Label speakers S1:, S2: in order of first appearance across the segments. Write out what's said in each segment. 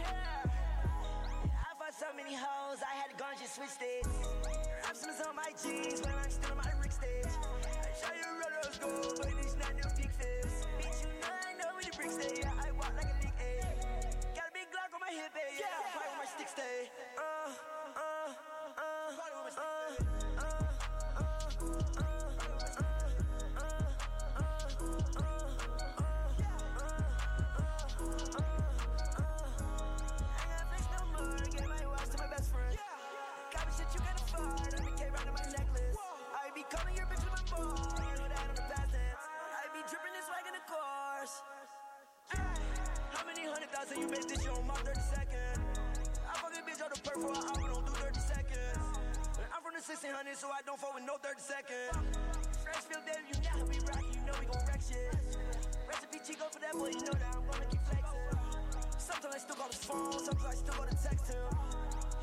S1: here. I fought so many hoes, I had to go and just switch it. Options on my jeans, but I'm still on my Rick stage. I show you roll those gold, but it's not no big fish. Bitch, you know I know where the bricks stay. Yeah, I walk like a leak, ayy. Got a big Glock on my hip, ayy. Yeah, fight with my stick stay. Uh, uh, uh, uh, uh, uh, uh, 100,000, you make this shit on my 30 seconds. I fuck a bitch out the purple, I hour, don't do 30 seconds. I'm from the 1600, so I don't fuck with no 30 seconds. Freshfield, damn, you know we rock, you know we gon' wreck shit. Recipe Chico for that boy, you know that I'm gonna keep flexing. Sometimes I still call his phone, sometimes I still go to text him.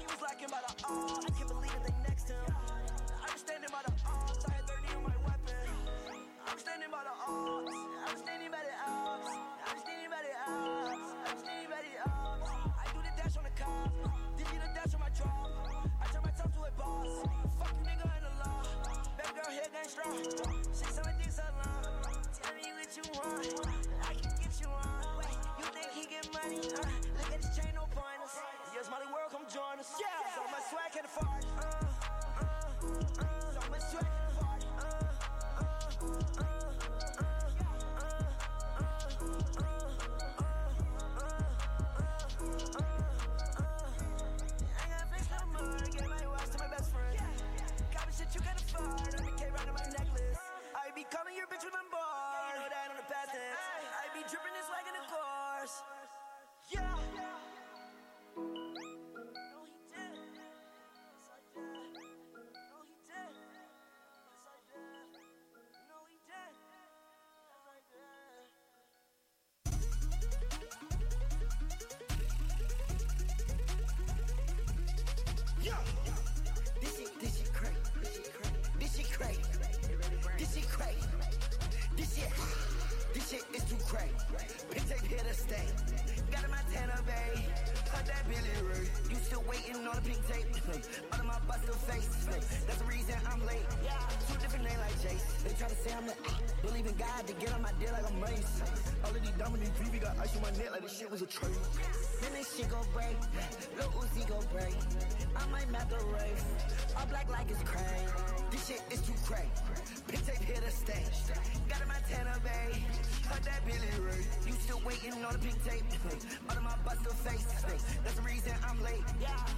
S1: He was lacking by the all, I can't believe they next him. I was standing by the odds, I had 30 on my weapon. I was standing by the odds, I was standing by the Girl gang strong. My dick so long. Tell me what you want. I can get you on. Wait, you think he get money? Uh, look at this chain, no pointers. Yes, Molly World, come join us. Yeah, so much swag can afford. Uh, uh, uh, so much swag can afford. Uh, uh, uh, course.
S2: Too. Pink tape here to stay. Got a Montana Bay. Cut that Billy Ray. You still waiting on the pink tape? Under my buster face. That's the reason I'm late. Two different names like Jace. They try to say I'm the believe in God to get on my deal like a mace. All of these dominant TV got ice on my neck like this shit was a trade. Then this shit go break. Lil Uzi go break. I might map the race. All black like it's crazy. This shit is too crazy. Pink tape here to stay. Got a Montana Bay. Cut that Billy Ray. You still waiting on the pink tape? Under my buster face. That's the reason I'm late.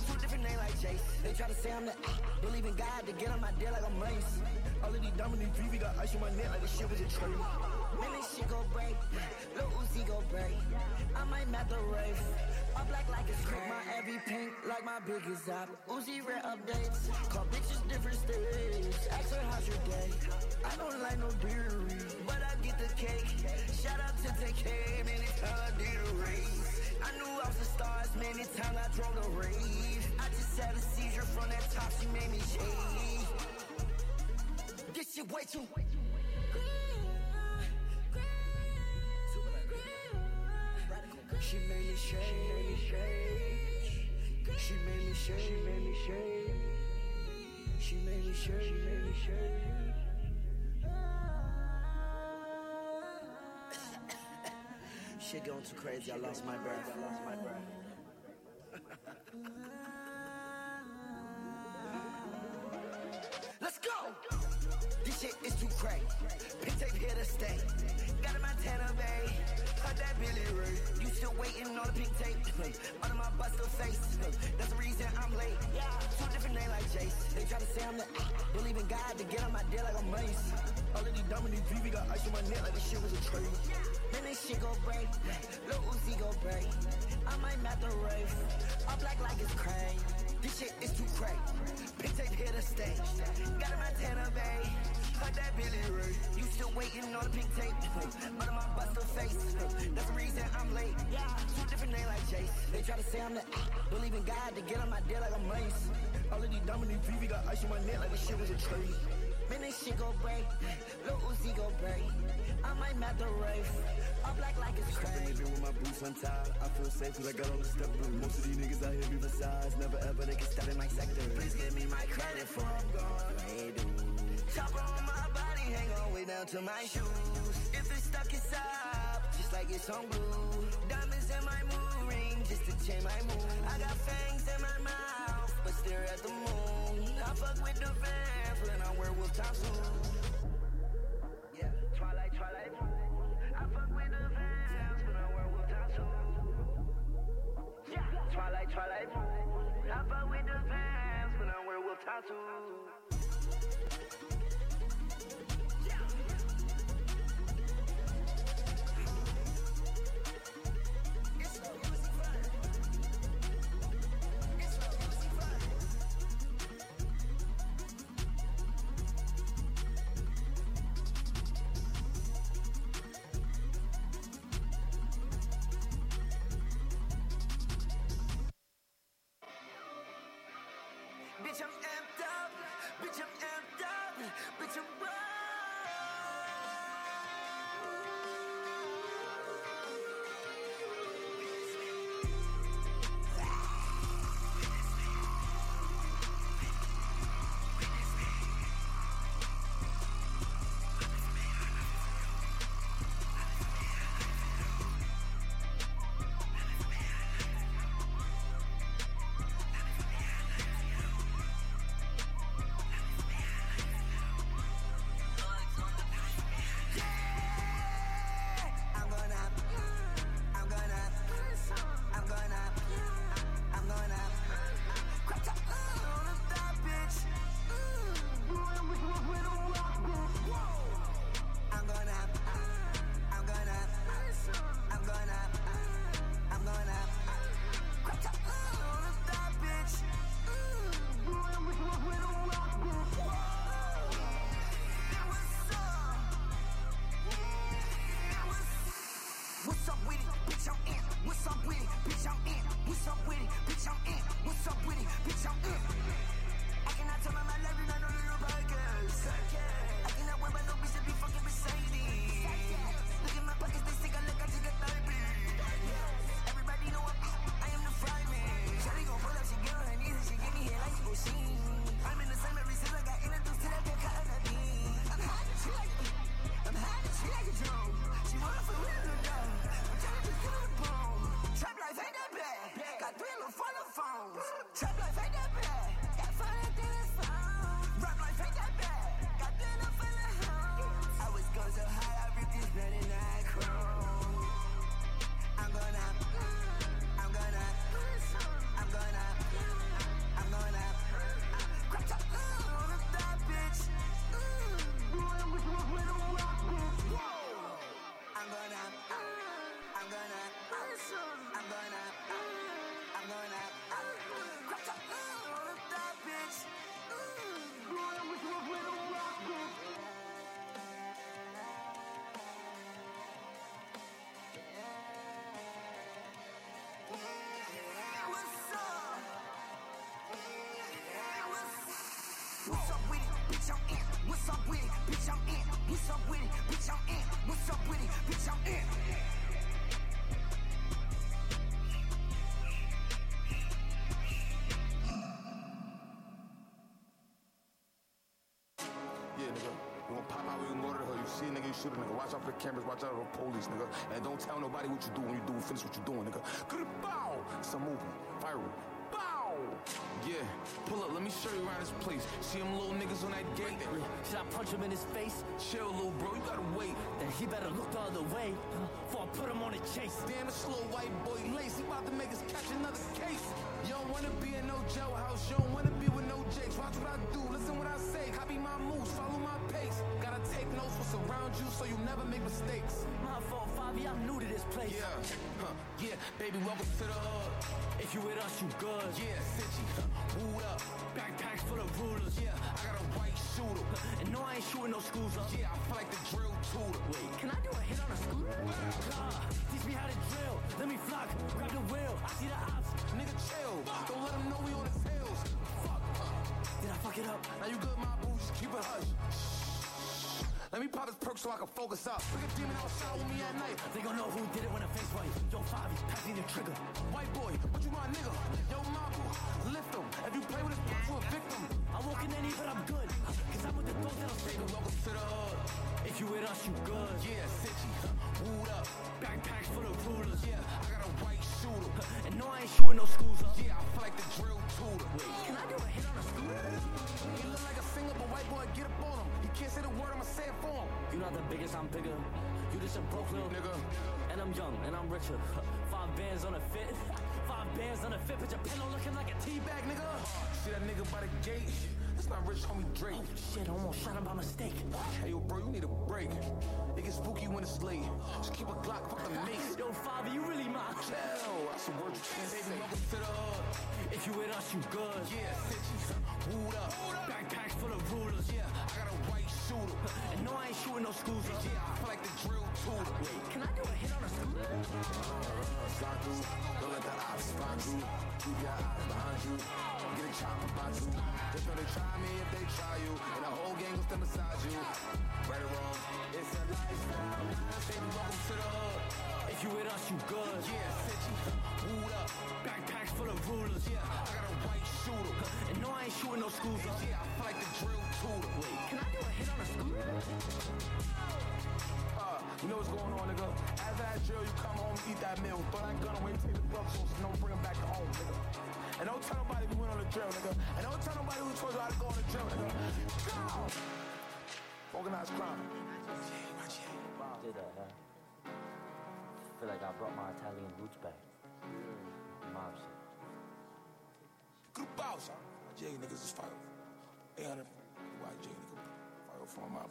S2: Two different names like Jace. They try to say I'm the ah, believe in God to get on my deal like a mace. All of these dominant TV got ice on my neck like this shit was a trade. Man, this shit go break. Lil Uzi go break. I might map the race. All black like it's crack. My every pink like my biggest op. Uzi rare updates. Call bitches different stages. Ask her how's your day. I don't like no beery, but I get the cake. Shout out to TK, many times I did a race. I knew I was the stars, many times I drove the rave. I just had a seizure from that top, she made me shake. This shit way too. She made me shake. She made me shake. She made me shake. She made me shake. She made me shake. Shit going too crazy. I lost my breath. I lost my breath. Let's go. This shit is too crazy. Pink tape here to stay. Got a Montana Bay. Cut that Billy Ray. You still waiting on the pink tape? Under my buster face. That's the reason I'm late. Two different names like Jace. They try to say I'm the believe in God to get on my deal like a mace. All of these dominant TV got ice on my neck like this shit was a trade. Man, this shit go break. Lil Uzi go break. I might map the race. All black like it's crazy. This shit is too crazy. Pink tape here to stay. Got a Montana Bay. Cut that Billy Ray. You still waiting on the pink tape? Under my buster face. That's the reason I'm late. Yeah. Two different names like Jace. They try to say I'm the believe in God to get on my deal like a mace. All of these dominant TV got ice on my neck like this shit was a trade. Man, this shit go break. Lil Uzi go break. I might map the race. All black like it's crazy.
S3: Stepping with my boots
S2: tie. I feel safe cause I got all the step Most of these niggas out here be size. Never ever they can step in my sector. Please give me my credit for I'm gone. Hey, dude. Chopper on my body, hang on way down to my shoes. If it's stuck, it's up. Just like it's on glue. Diamonds in my mood ring just to change my mood. I got fangs in my mouth, but stare at the moon. I fuck with the fans when I werewolf time soon. Yeah, Twilight, Twilight. I fuck with the fans when I werewolf time soon. Yeah, Twilight, Twilight. I fuck with the fans when I werewolf time soon. Of What's up with it? Bitch, I'm in. What's up with it? Bitch, I'm in. What's up with it? Bitch, I'm in. What's up with it? Bitch, I'm in.
S3: Yeah, nigga. You gonna pop out, we gonna go to the. You see a nigga, you shoot a nigga. Watch out for the cameras, watch out for the police, nigga. And don't tell nobody what you do when you do. Finish what you doing, nigga. Good bow. Some movement. Viral. Bow. Pull up, let me show you around this place. See them little niggas on that gate?
S4: Should I punch him in his face?
S3: Chill, little bro. You gotta wait.
S4: Then he better look the other way before I put him on a chase.
S3: Damn, the slow white boy lace. He about to make us catch another case. You don't wanna be in no jailhouse. You don't wanna be with no jakes. Watch what I do. Listen what I say. Copy my moves. Follow my pace. Gotta take notes what's around you so you never make mistakes.
S4: My fault, Fabi, I'm new to this place.
S3: Yeah, yeah, baby, welcome to the hood.
S4: If you with us, you good.
S3: Yeah, Cincy, huh, wooed up.
S4: Backpacks full of rulers.
S3: Yeah, I got a white shooter.
S4: And no, I ain't shooting no schools up.
S3: Yeah, I feel like the drill tutor.
S4: Wait, can I do a hit on a scooter? Nah, teach me how to drill. Let me flock, grab the wheel. I see the ops.
S3: Nigga, chill. Don't let them know we on the tails. Fuck.
S4: Uh, did I fuck it up?
S3: Now you good, my boo, just keep it hush. Let me pop this perk so I can focus up. Look at demon outside with me at night.
S4: They gon' know who did it when I face right. Yo, Fabi, the trigger.
S3: White boy, but you my nigga. Yo, Mabu, lift him. If you play with his bitch, you a victim.
S4: I walk in any, but I'm good. Cause I'm with the dogs that'll
S3: Nigga, welcome to the hood.
S4: If you with us, you good.
S3: Yeah, City, wooed up.
S4: Backpacks full of rulers.
S3: Yeah, I got a white shooter.
S4: And no, I ain't shooting no schools up.
S3: Yeah, I feel like the drill tutor.
S4: Can I do a hit on a scooter?
S3: He look like a singer, but white boy, get up on him. He can't say the word, I'ma say it for him.
S4: You're not the biggest, I'm bigger. You just a broke little
S3: Nigga,
S4: And I'm young, and I'm richer. Five bands on a fit. Five bands on a fit, but your pillow looking like a tea bag, nigga.
S3: see that nigga by the gate? That's not rich homie Drake.
S4: Oh, shit, I almost shot him by mistake.
S3: Hey, yo, bro, you need a break. It gets spooky when it's late. Just keep a Glock, fuck the mace.
S4: Yo, Fabi, you really my
S3: Chill, that's a word you can't say. Welcome to the hood.
S4: If you with us, you good.
S3: Yeah, City, wooed up.
S4: Backpacks full of rulers.
S3: Yeah, I got a white shooter.
S4: And no, I ain't shooting no schools up.
S3: Yeah, I feel like the drill tutor.
S4: Wait, can I do a hit on a scooter?
S3: Slide through, don't let the eyes spot you. Keep your eyes behind you. Get a chop about you. Just know they try me if they try you. And the whole gang will stand beside you. Right or wrong, it's a lifestyle. Baby, welcome to the hood.
S4: If you with us, you good.
S3: Yeah, City, wooed up.
S4: Backpacks full of rulers.
S3: Yeah, I got a white shooter.
S4: And no, I ain't shooting no schools up.
S3: Yeah, I like the drill tutor.
S4: Wait, can I do a hit on a scooter?
S3: You know what's going on, nigga? After that drill, you come home, eat that meal, throw that gun away, take the bucks, so don't bring him back to home, nigga. And don't tell nobody we went on the drill, nigga. And don't tell nobody who told you how to go on the drill, nigga. Go! Organized crime.
S5: Did that, huh? Feel like I brought my Italian roots back. Mm, mob shit.
S3: Group out, son. Jay niggas is fire. 800. Why Jay nigga? Fire for my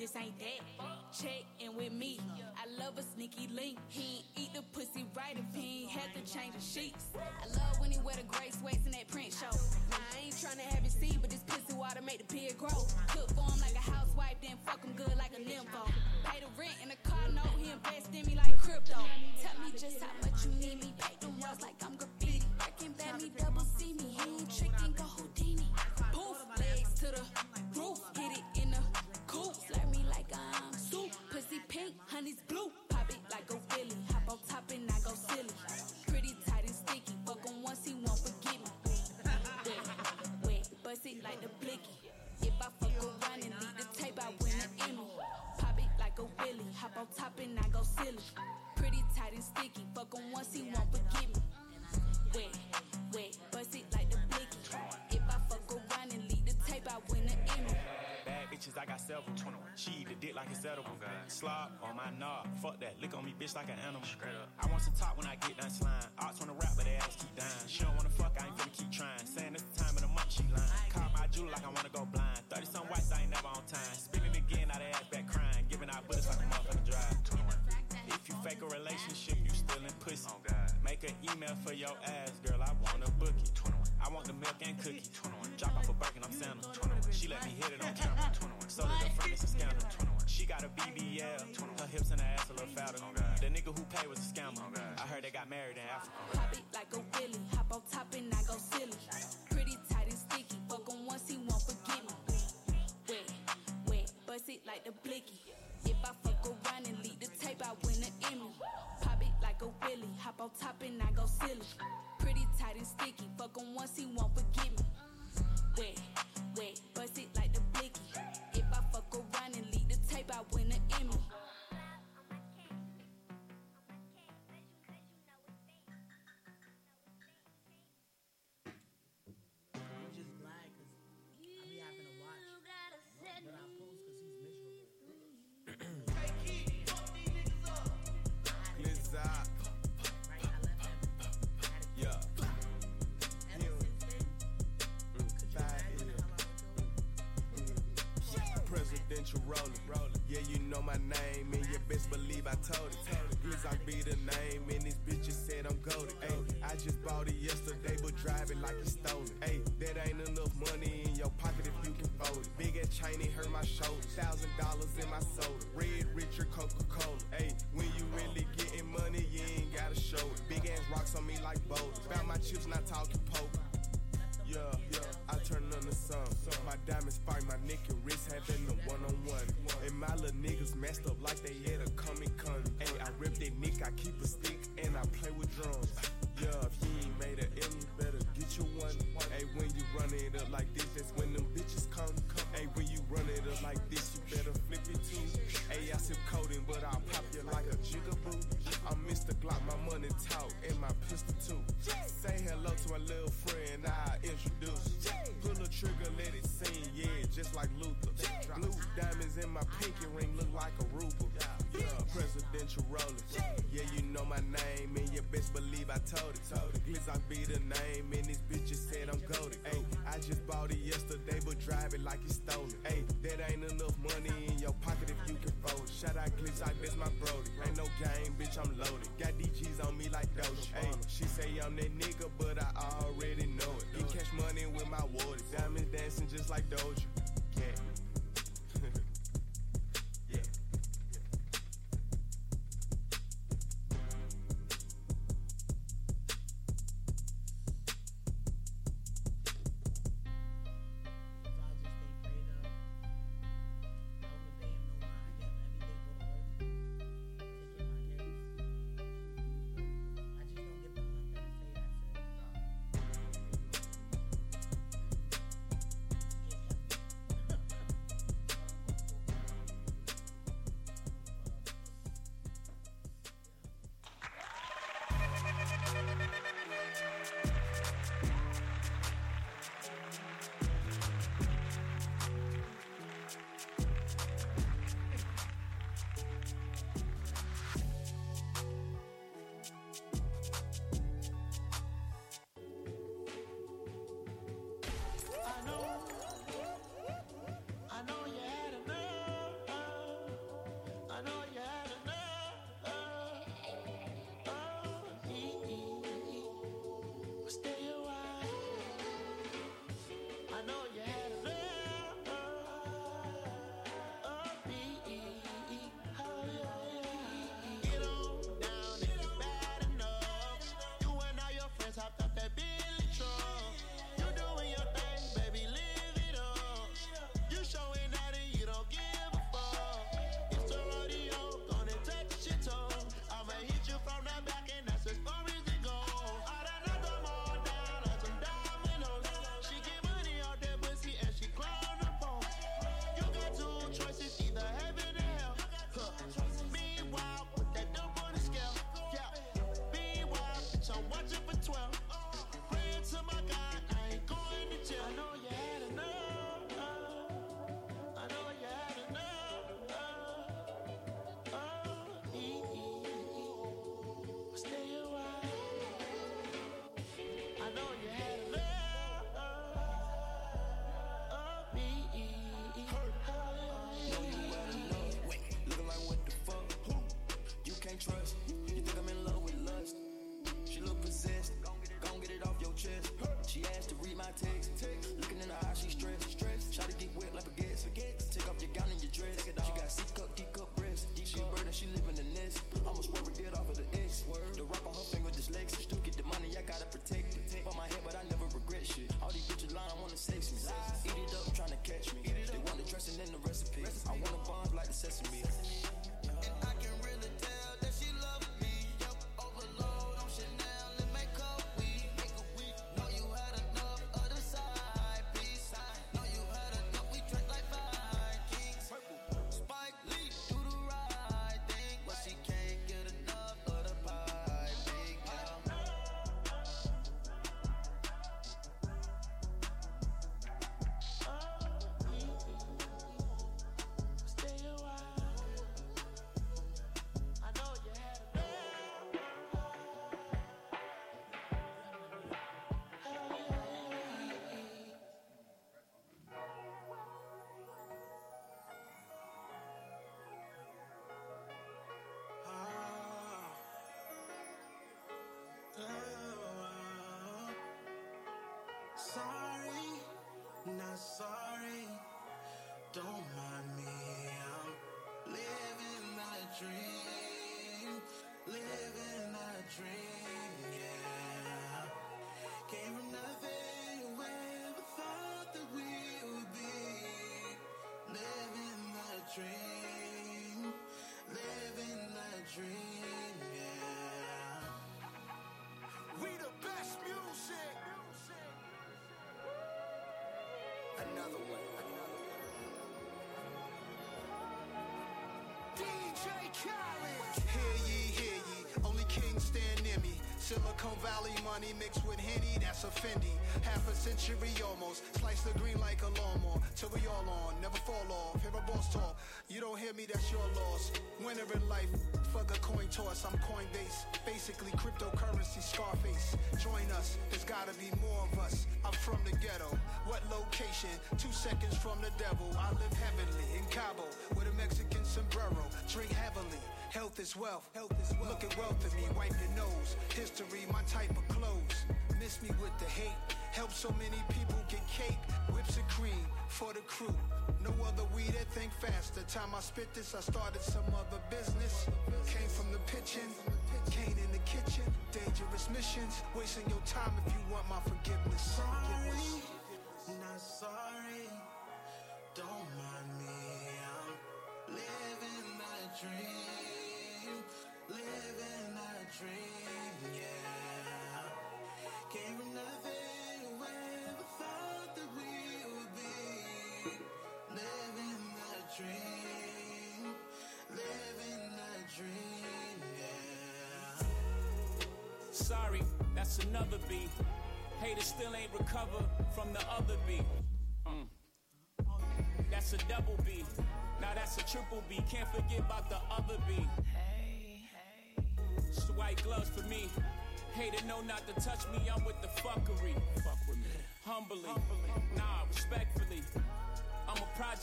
S6: this ain't that. Check in with me. I love a sneaky link. He ain't eat the pussy right if he ain't had to change the sheets. I love when he wear the gray sweats in that print show. Now, I ain't tryna have it see, but this pussy water make the beard grow. Cook for him like a housewife, then fuck him good like a nympho. Pay the rent in the car note, he invest in me like crypto. And sticky. Fuck him once he won't forget me. Wet, wet, bust it like the blicky. If I fuck around and leave the tape, I win an Emmy.
S7: Bad bitches, I got several. She eat the dick like it's edible. Slob on my knob. Fuck that. Lick on me, bitch, like an animal. I want some top when I get done slime. Ox wanna rap, but they ass keep dying. She don't wanna fuck, I ain't finna keep trying. Saying it's the time of the month, she lying. Call my jewel like I wanna go blind. 30 some whites, I ain't never on time. Spinning fake a relationship, you still in pussy. Make an email for your ass, girl. I want a bookie. I want the milk and cookie. Drop off a Birkin, I'm Santa. She let me hit it on camera. So did her friend, it's a scandal. She got a BBL. Her hips and her ass a little fatter. The nigga who paid was a scammer. I heard they got married in Africa.
S6: Pop it like a willy. Hop on top and I willy. Hop on top and I go silly. Pretty tight and sticky. Fuck him once he won't forget me. I
S8: told it. Glizzock be the name, and these bitches said I'm goaded. Ay, I just bought it yesterday, but drive it like it's stolen. Ay, that ain't enough money in your pocket if you can fold it. Big ass chain, it hurt my shoulder. Thousand dollars in my soda. Red Richard Coca Cola. Ay, when you really getting money, you ain't gotta show it. Big ass rocks on me like boulders. Found my chips, not talking poker. Yeah, yeah, I turn on the sun. My diamonds spark, my neck and wrist having a one on one. And my little niggas messed up like they had a coming con. Hey, I rip that nick, I keep a stick, and I play with drums. Yeah, if you ain't made a M, you better get you one. Hey, when you run it up like this, that's when them bitches come. Hey, when you run it up like this, you better flip it too. Hey, I sip codeine, but I'll pop you like a jigaboo. I'm Mr. Glock, my money talk, and my pistol too. Say hello to my little friend, my pinky ring look like a ruble. Yeah, presidential rolling. Yeah, you know my name, and you best believe I told it. Glizzock be the name, and this bitch just said I'm goaded. Ay, I just bought it yesterday, but drive it like it's stolen. Ay, that ain't enough money in your pocket if you can fold it. Shout out Glizzock, that's my brody. Ain't no game, bitch, I'm loaded. Got DGs on me like Doge. Ay, she say I'm that nigga, but I already know it. Get cash money with my water. Diamonds dancing just like Doja. know. Hear ye, hear ye, only kings stand near me.
S9: Silicon Valley money mixed with Henny, that's a Fendi. Half a century almost, slice the green like a lawnmower. Till we all on, never fall off. Hear a boss talk, you don't hear me, that's your loss. Winner in life, fuck a coin toss, I'm Coinbase. Basically cryptocurrency, Scarface. Join us, there's gotta be more of us. I'm from the ghetto, what location? Two seconds from the devil. I live heavenly in Cabo with a Mexican sombrero, drink heavily. Health is wealth. Health is wealth. Look at wealth in me. Wipe your nose. History, my type of clothes. Miss me with the hate. Help so many people get cake. Whips and cream for the crew. No other weed that think fast. The time I spit this, I started some other business. Came from the pitching. Cane in the kitchen. Dangerous missions. Wasting your time if you want my forgiveness.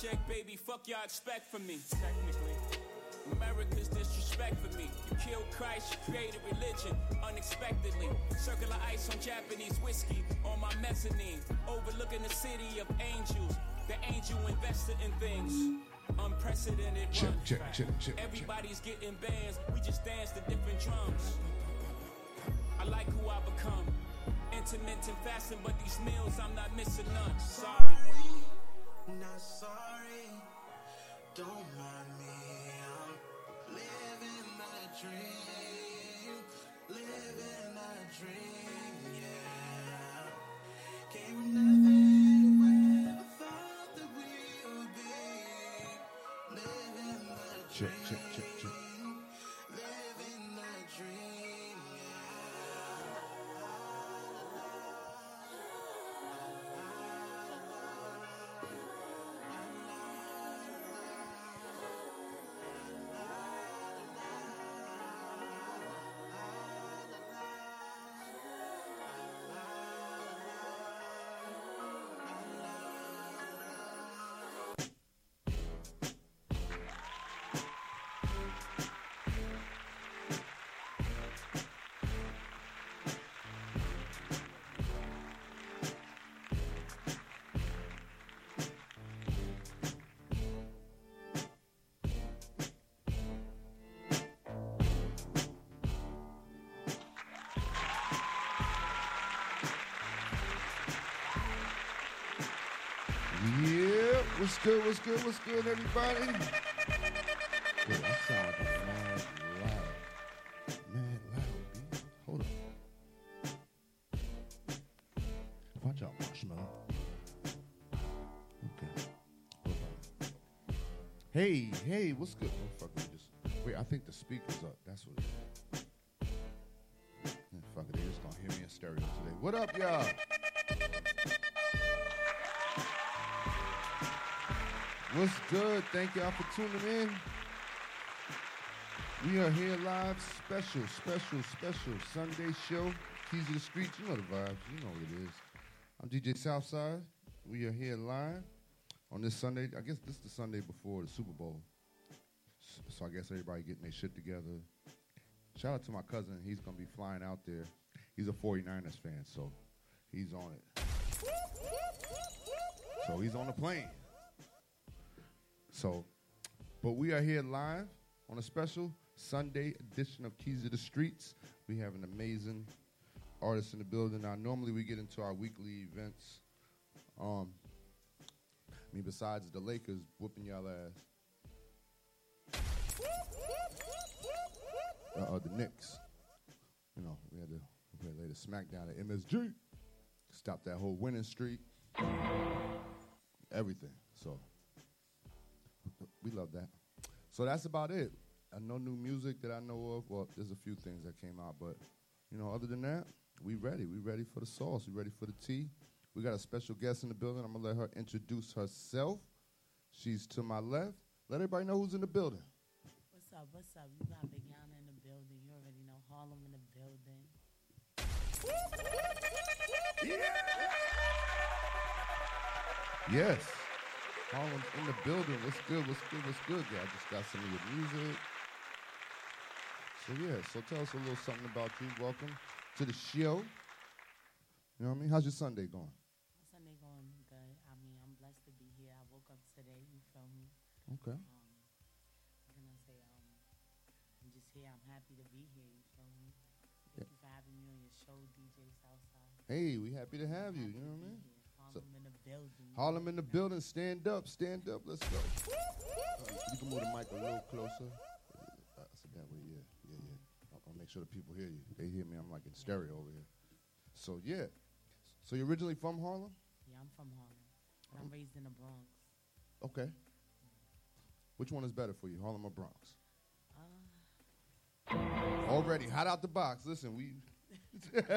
S10: Project baby. Fuck y'all expect from me. Technically. America's disrespect for me. You killed Christ, you created religion unexpectedly. Circular ice on Japanese whiskey on my mezzanine. Overlooking the city of angels. The angel invested in things. Unprecedented
S11: Check,
S10: run.
S11: check, check, check, check.
S10: Everybody's getting bands. We just dance to different drums. I like who I become. Intermittent fasting, but these meals I'm not missing none. Sorry.
S12: Not sorry, don't mind me. I'm living a dream, living a dream, yeah. Gave nothing away, never thought that we would be living a
S11: Check, check, check, Yeah, what's good, what's good, what's good, everybody? Wait, I sound like mad loud. Mad loud, B. Hold up. Watch out, Marshmallow. Okay. Hey, hey, what's good? Good? Thank y'all for tuning in. We are here live, special, special, special Sunday show. Keys of the Streets, you know the vibes, you know what it is. I'm DJ Southside. We are here live on this Sunday. I guess this is the Sunday before the Super Bowl. So I guess everybody getting their shit together. Shout out to my cousin. He's going to be flying out there. He's a 49ers fan, so he's on it. So he's on the plane. So, but we are here live on a special Sunday edition of Keys of the Streets. We have an amazing artist in the building. Now, normally we get into our weekly events. Um, I mean, besides the Lakers whooping y'all ass, uh, the Knicks. You know, we had to to the smackdown at MSG. Stop that whole winning streak. Everything. So we love that. So that's about it. Uh, no new music that I know of. Well, there's a few things that came out, but you know, other than that, we ready. We ready for the sauce. We ready for the tea. We got a special guest in the building. I'm gonna let her introduce herself. She's to my left. Let everybody know who's in the building.
S13: What's up? What's up? You got Big Yana in the building. You already know Harlem in the building.
S11: Yes. Harlem's in the building. What's good? What's good? What's good? Yeah, I just got some of your music. So yeah, so tell us a little something about you. Welcome to the show. You know what I mean? How's your Sunday going?
S13: My Sunday going good. I mean, I'm blessed to be here. I woke up today. You feel me?
S11: Okay.
S13: Um, can I say? Um, I'm just here. I'm happy to be here. You feel me? Thank you for having me on your show, DJ Southside.
S11: Hey, we happy to have you. You know what I mean? So-
S13: Harlem in the building.
S11: Harlem in the building. Stand up. Stand up. Let's go. Uh, you can move the mic a little closer. Uh, so that way, yeah, yeah, yeah. I'll, I'll make sure the people hear you. They hear me. I'm like in stereo over here. So yeah. So you're originally from Harlem?
S13: Yeah, I'm from Harlem. And I'm raised in the Bronx.
S11: Okay. Which one is better for you, Harlem or Bronx?
S13: Uh,
S11: Already hot out the box. Listen, we.
S13: honestly,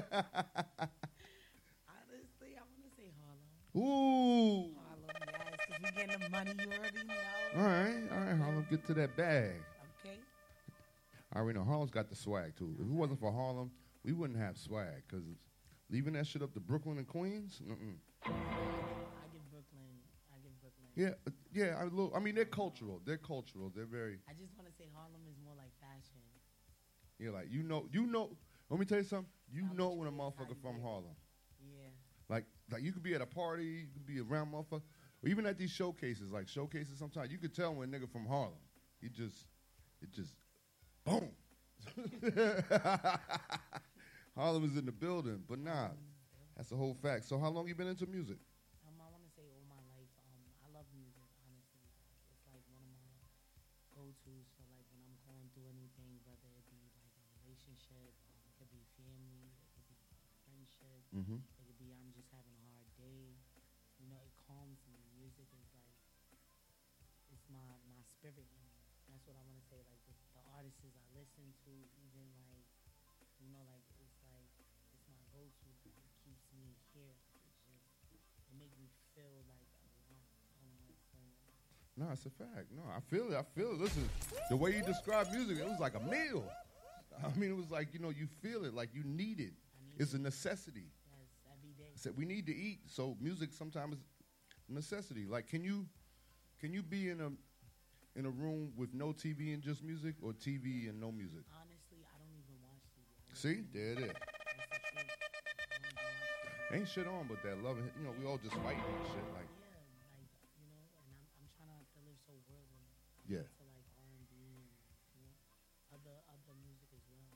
S13: I want to say Harlem.
S11: Ooh.
S13: Harlem, yes. If we getting the money, you already know.
S11: All right, all right, Harlem, get to that bag.
S13: Okay.
S11: I already know Harlem's got the swag too. If it wasn't for Harlem, we wouldn't have swag because leaving that shit up to Brooklyn and Queens. Mm-mm.
S13: I give Brooklyn. I give Brooklyn.
S11: Yeah, uh, yeah. I, I mean, they're cultural. They're cultural. They're very.
S13: I just want to say Harlem is more like fashion.
S11: You're like you know, you know. Let me tell you something. You know when a motherfucker from Harlem.
S13: Yeah.
S11: Like, like you could be at a party, you could be around motherfucker, or even at these showcases. Like showcases, sometimes you could tell when a nigga from Harlem. He just, it just, boom. Harlem is in the building, but nah, that's the whole fact. So how long you been into music?
S13: Um, I want to say all my life. Um, I love music. Honestly, it's like one of my go-tos for like when I'm going through anything, whether it be like a relationship, um, it could be family, it could be friendship,
S11: Mhm.
S13: Me feel like a lump. I don't know how to explain it.
S11: No, it's a fact. No, I feel it. I feel it. Listen, the way you describe music, it was like a meal. I mean, it was like you know, you feel it, like you need it. It's a necessity.
S13: Yes, every day.
S11: said we need to eat, so music sometimes is a necessity. Like, can you can you be in a in a room with no TV and just music, or TV and no music?
S13: Honestly, I don't even watch TV.
S11: See, there it is. Ain't shit on, but that love, you know, we all just fighting and shit. Like,
S13: Yeah, like you know, and I'm I'm trying not to live so worldly.
S11: Yeah.
S13: To like R and B and you know other other music as well.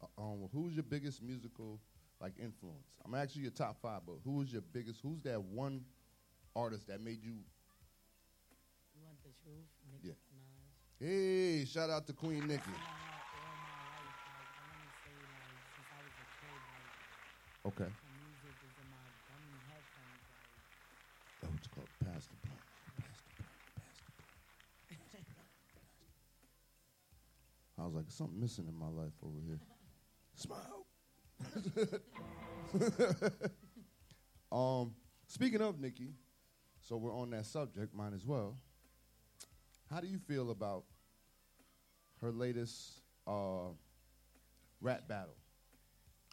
S11: uh, um, who's your biggest musical like influence? I'm actually your top five, but who is your biggest? Who's that one artist that made you?
S13: You want the truth? Nicki
S11: Yeah.
S13: Minaj.
S11: Hey, shout out to Queen Nicki.
S13: I know how all my life, like I want to say, like since I was a kid, like
S11: Okay.
S13: the music is in my dummy headphones. Like
S11: Oh, it's called Pass the Blunt. Pass the Blunt. Pass the Blunt. I was like, something missing in my life over here. Smoke. um, speaking of Nicki, so we're on that subject, mine as well. How do you feel about her latest uh, rap battle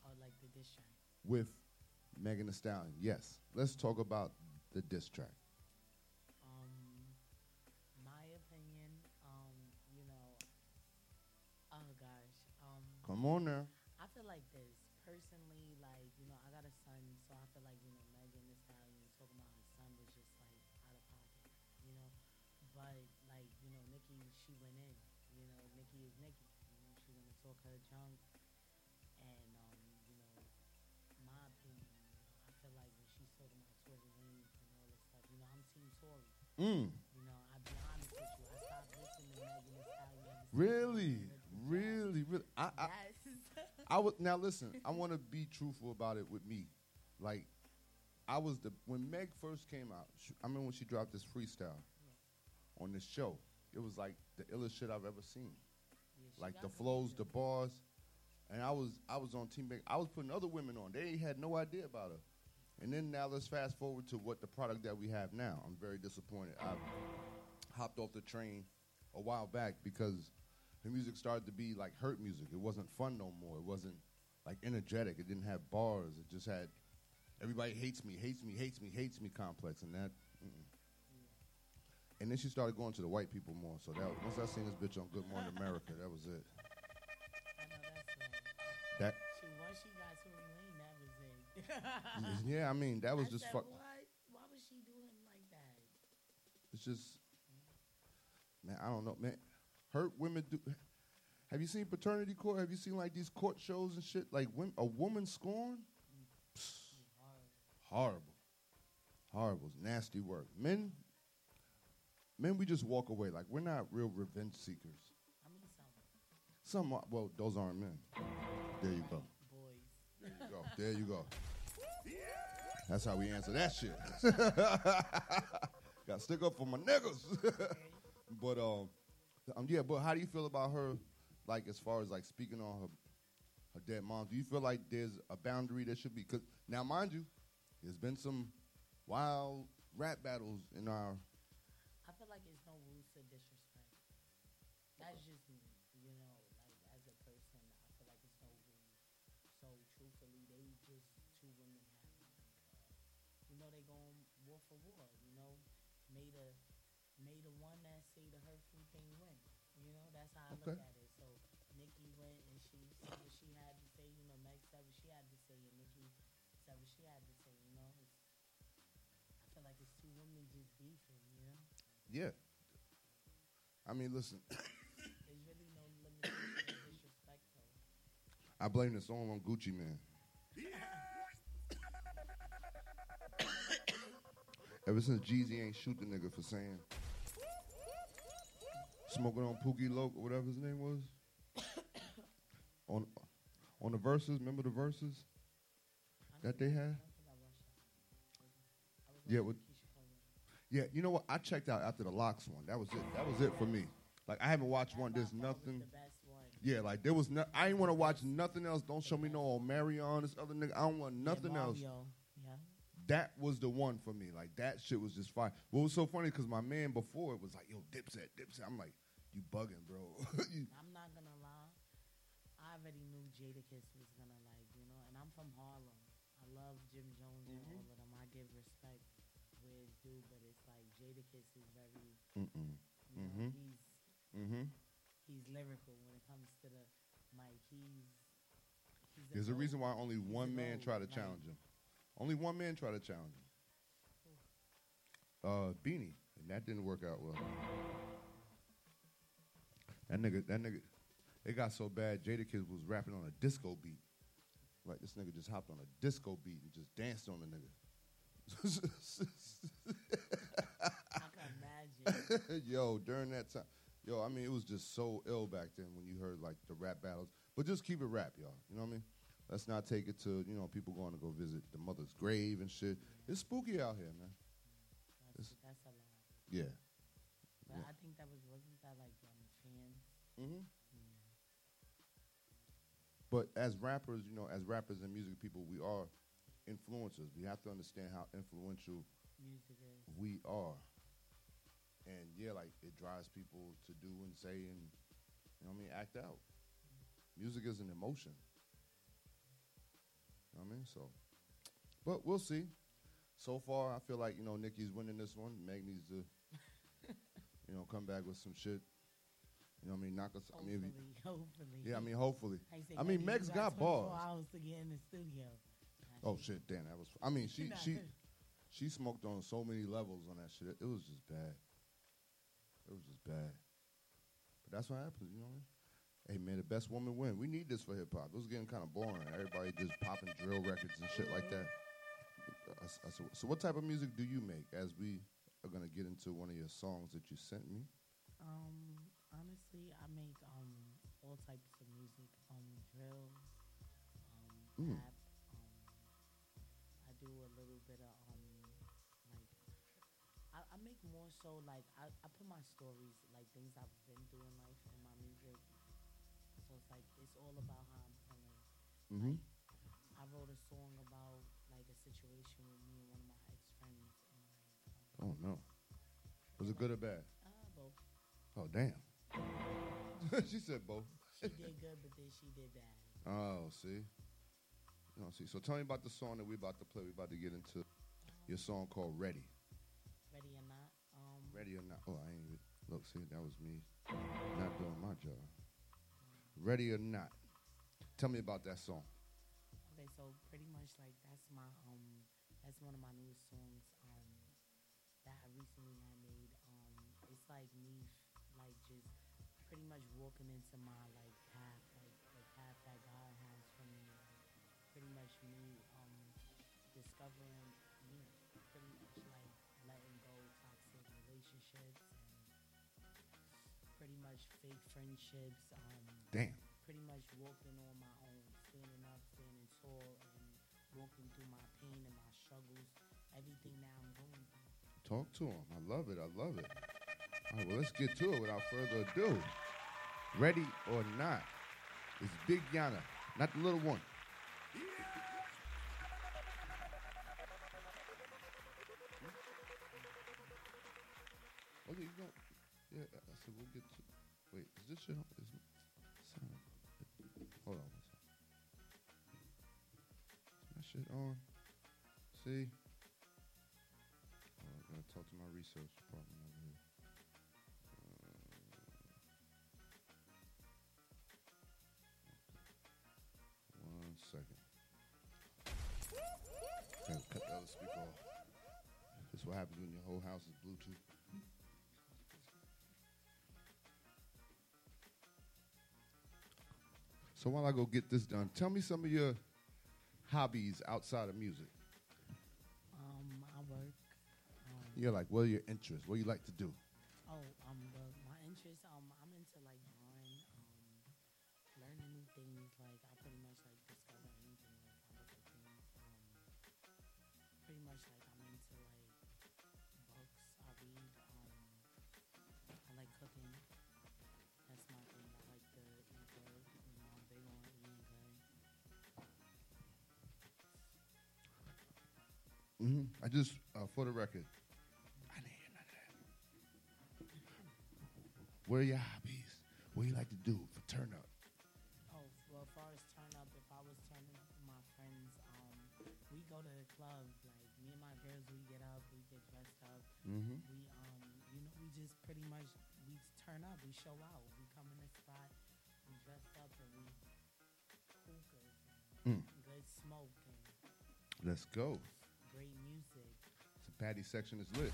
S13: or like the diss track.
S11: with Megan Thee Stallion? Yes. Let's talk about the diss track. Come on now.
S13: I feel like this personally, like you know, I got a son, so I feel like you know, Megan Thee Stallion talking about her son was just like out of pocket, you know. But like you know, Nicki, she went in, you know, Nicki is Nicki, you know, she went to talk her junk, and um, you know, my opinion, you know, I feel like when she's talking about Tory Lanez and all this stuff, you know, I'm Team Tory.
S11: Mm.
S13: You know, I'll be honest with you, I stopped listening to Megan Thee Stallion.
S11: Really, really, really. I, I,
S13: Yes.
S11: I would now listen. I want to be truthful about it with me. Like, I was the when Meg first came out. She, I remember when she dropped this freestyle on this show. It was like the illest shit I've ever seen.
S13: Yeah,
S11: like the flows, the bars, And I was I was on Team Bang. I was putting other women on. They had no idea about her. And then now let's fast forward to what the product that we have now. I'm very disappointed. I hopped off the train a while back because the music started to be like hurt music. It wasn't fun no more. It wasn't like energetic. It didn't have bars. It just had everybody hates me, hates me, hates me, hates me complex, and that. Mm-mm. And then she started going to the white people more. So that once I seen this bitch on Good Morning America, that was it. That
S13: She once she got Tory Lane, that was it.
S11: yeah, I mean that was
S13: I
S11: just fuck.
S13: What? Why was she doing like that?
S11: It's just, man, I don't know, man. Hurt women do. Have you seen paternity court? Have you seen like these court shows and shit? Like when a woman scorned, Psst. horrible, horrible, nasty work. Men, men, we just walk away. Like we're not real revenge seekers.
S13: I mean, some
S11: Some, are, well, those aren't men. There you go.
S13: boys.
S11: There you go. There you go. That's how we answer that shit. Got to stick up for my niggas. but um, um, yeah. But how do you feel about her? Like as far as like speaking on her her dead mom, do you feel like there's a boundary that should be? Cause now, mind you, there's been some wild rap battles in our.
S13: I feel like it's no rules to disrespect. That's just me, you know. Like as a person, I feel like it's no rules. So truthfully, they just two women having, like, uh, you know, they going war for war. You know, may the may the one that say the hurtful thing win. You know, that's how I
S11: Okay.
S13: look at it. So Nicki went and she said what she had to say. You know, Meg said what she had to say, and Nicki said what she had to say. You know, it's, I feel like it's two women just beefing.
S11: Yeah. I mean, listen,
S13: There's really no limitation to disrespect, though.
S11: I blame this all on Gucci Mane. Ever since Jeezy ain't shoot the nigga for saying smoking on Pookie Loc or whatever his name was on on the Verzuz. Remember the Verzuz that they had? Yeah, with, yeah. You know what? I checked out after the LOX one. That was it. That was it for me. Like I haven't watched one. There's nothing. Yeah, like there was no. I ain't want to watch nothing else. Don't show me no Omarion, this other nigga. I don't want nothing else.
S13: Mario, Yeah.
S11: That was the one for me. Like that shit was just fire. What was so funny because my man before it was like, yo, Dipset, Dipset. I'm like, you bugging, bro. You-
S13: I'm not gonna lie. I already knew Jadakiss was gonna like, you know, and I'm from Harlem. I love Jim Jones and mm-hmm. all of them. I give respect but it's like Jadakiss is very,
S11: Mm-mm.
S13: you know,
S11: Mhm.
S13: he's
S11: Mhm.
S13: he's lyrical when it comes to the mic. He's he's
S11: There's a
S13: goat.
S11: reason why only one man tried to
S13: like-
S11: challenge him. Only one man tried to challenge him. Uh, Beanie, and that didn't work out well. That nigga, that nigga, it got so bad. Jada Jadakiss was rapping on a disco beat. Like this nigga just hopped on a disco beat and just danced on the nigga. yo, during that time, yo, I mean, it was just so ill back then when you heard like the rap battles. But just keep it rap, y'all. You know what I mean? Let's not take it to you know people going to go visit the mother's grave and shit. It's spooky out here, man.
S13: That's, that's a lot.
S11: Yeah.
S13: But
S11: Yeah.
S13: I think that was wasn't that like um, fans.
S11: Mhm. But as rappers, you know, as rappers and music people, we are influencers. We have to understand how influential
S13: Music is.
S11: we are. And yeah, like it drives people to do and say and you know what I mean, act out. Music is an emotion. You know what I mean? So but we'll see. So far I feel like, you know, Nicki's winning this one. Meg needs to you know, come back with some shit. You know what I mean? Knock us I mean,
S13: Hopefully, hopefully.
S11: Yeah, I mean hopefully.
S13: Say,
S11: I mean Meg's got
S13: 24
S11: bars.
S13: hours to get in the studio.
S11: Oh shit, damn, that was. I mean, she
S13: Nah.
S11: she she smoked on so many levels on that shit. It, was just bad. It was just bad. But that's what happens, you know what I mean? Hey man, the best woman win. We need this for hip hop. It was getting kind of boring. Everybody just popping drill records and shit like that. I s- I said, so, what type of music do you make? As we are gonna get into one of your songs that you sent me.
S13: Um, honestly, I make um all types of music. Um, drill, um,
S11: Mm.
S13: rap. Make more so like I, I put my stories like things I've been through in life in my music. So it's like it's all about how I'm feeling
S11: Mm-hmm.
S13: I wrote a song about like a situation with me and one of my ex friends.
S11: Oh no. Was it good or bad?
S13: Uh, both.
S11: Oh damn. she said both.
S13: She did good, but then she did bad.
S11: Oh, see. You know, see. So tell me about the song that we're about to play. We're about to get into your song called Ready.
S13: Ready or not?
S11: Ready or not? Oh, I ain't. re- Look, see, that was me not doing my job. Ready or not? Tell me about that song.
S13: Okay, so pretty much like that's my um that's one of my newest songs um that I recently had made. Um it's like me like just pretty much walking into my like path, like the path that God has for me. Like, pretty much me um discovering much fake friendships. Um
S11: Damn.
S13: pretty much walking on my own, standing up, standing tall, and walking through my pain and my struggles, everything that I'm going through.
S11: Talk to him. I love it. I love it. All right, well, let's get to it without further ado. Ready or not? It's Big Yana, not the little one. Okay, you don't. Yeah, I said we'll get to. This shit on? Is it? Hold on. Is my shit on? See? Oh, I gotta talk to my research department over here. Uh, one second. Gotta cut the other speaker off. This is what happens when your whole house is Bluetooth. So while I go get this done, tell me some of your hobbies outside of music.
S13: Um, I work. Um,
S11: You're like, what are your interests? What do you like to do?
S13: Oh, um,
S11: hmm I just, uh, for the record, I didn't hear none of that. What are your hobbies? What do you like to do for turn up?
S13: Oh, well, as far as turn up, if I was turning up with my friends, um, we go to the club. Like me and my girls, we get up, we get dressed up.
S11: Mhm.
S13: We um, you know, we just pretty much we turn up, we show out, we come in the spot, we dress up, and we
S11: Mm.
S13: good smoke, and
S11: Let's go.
S13: Great
S11: patty section is lit.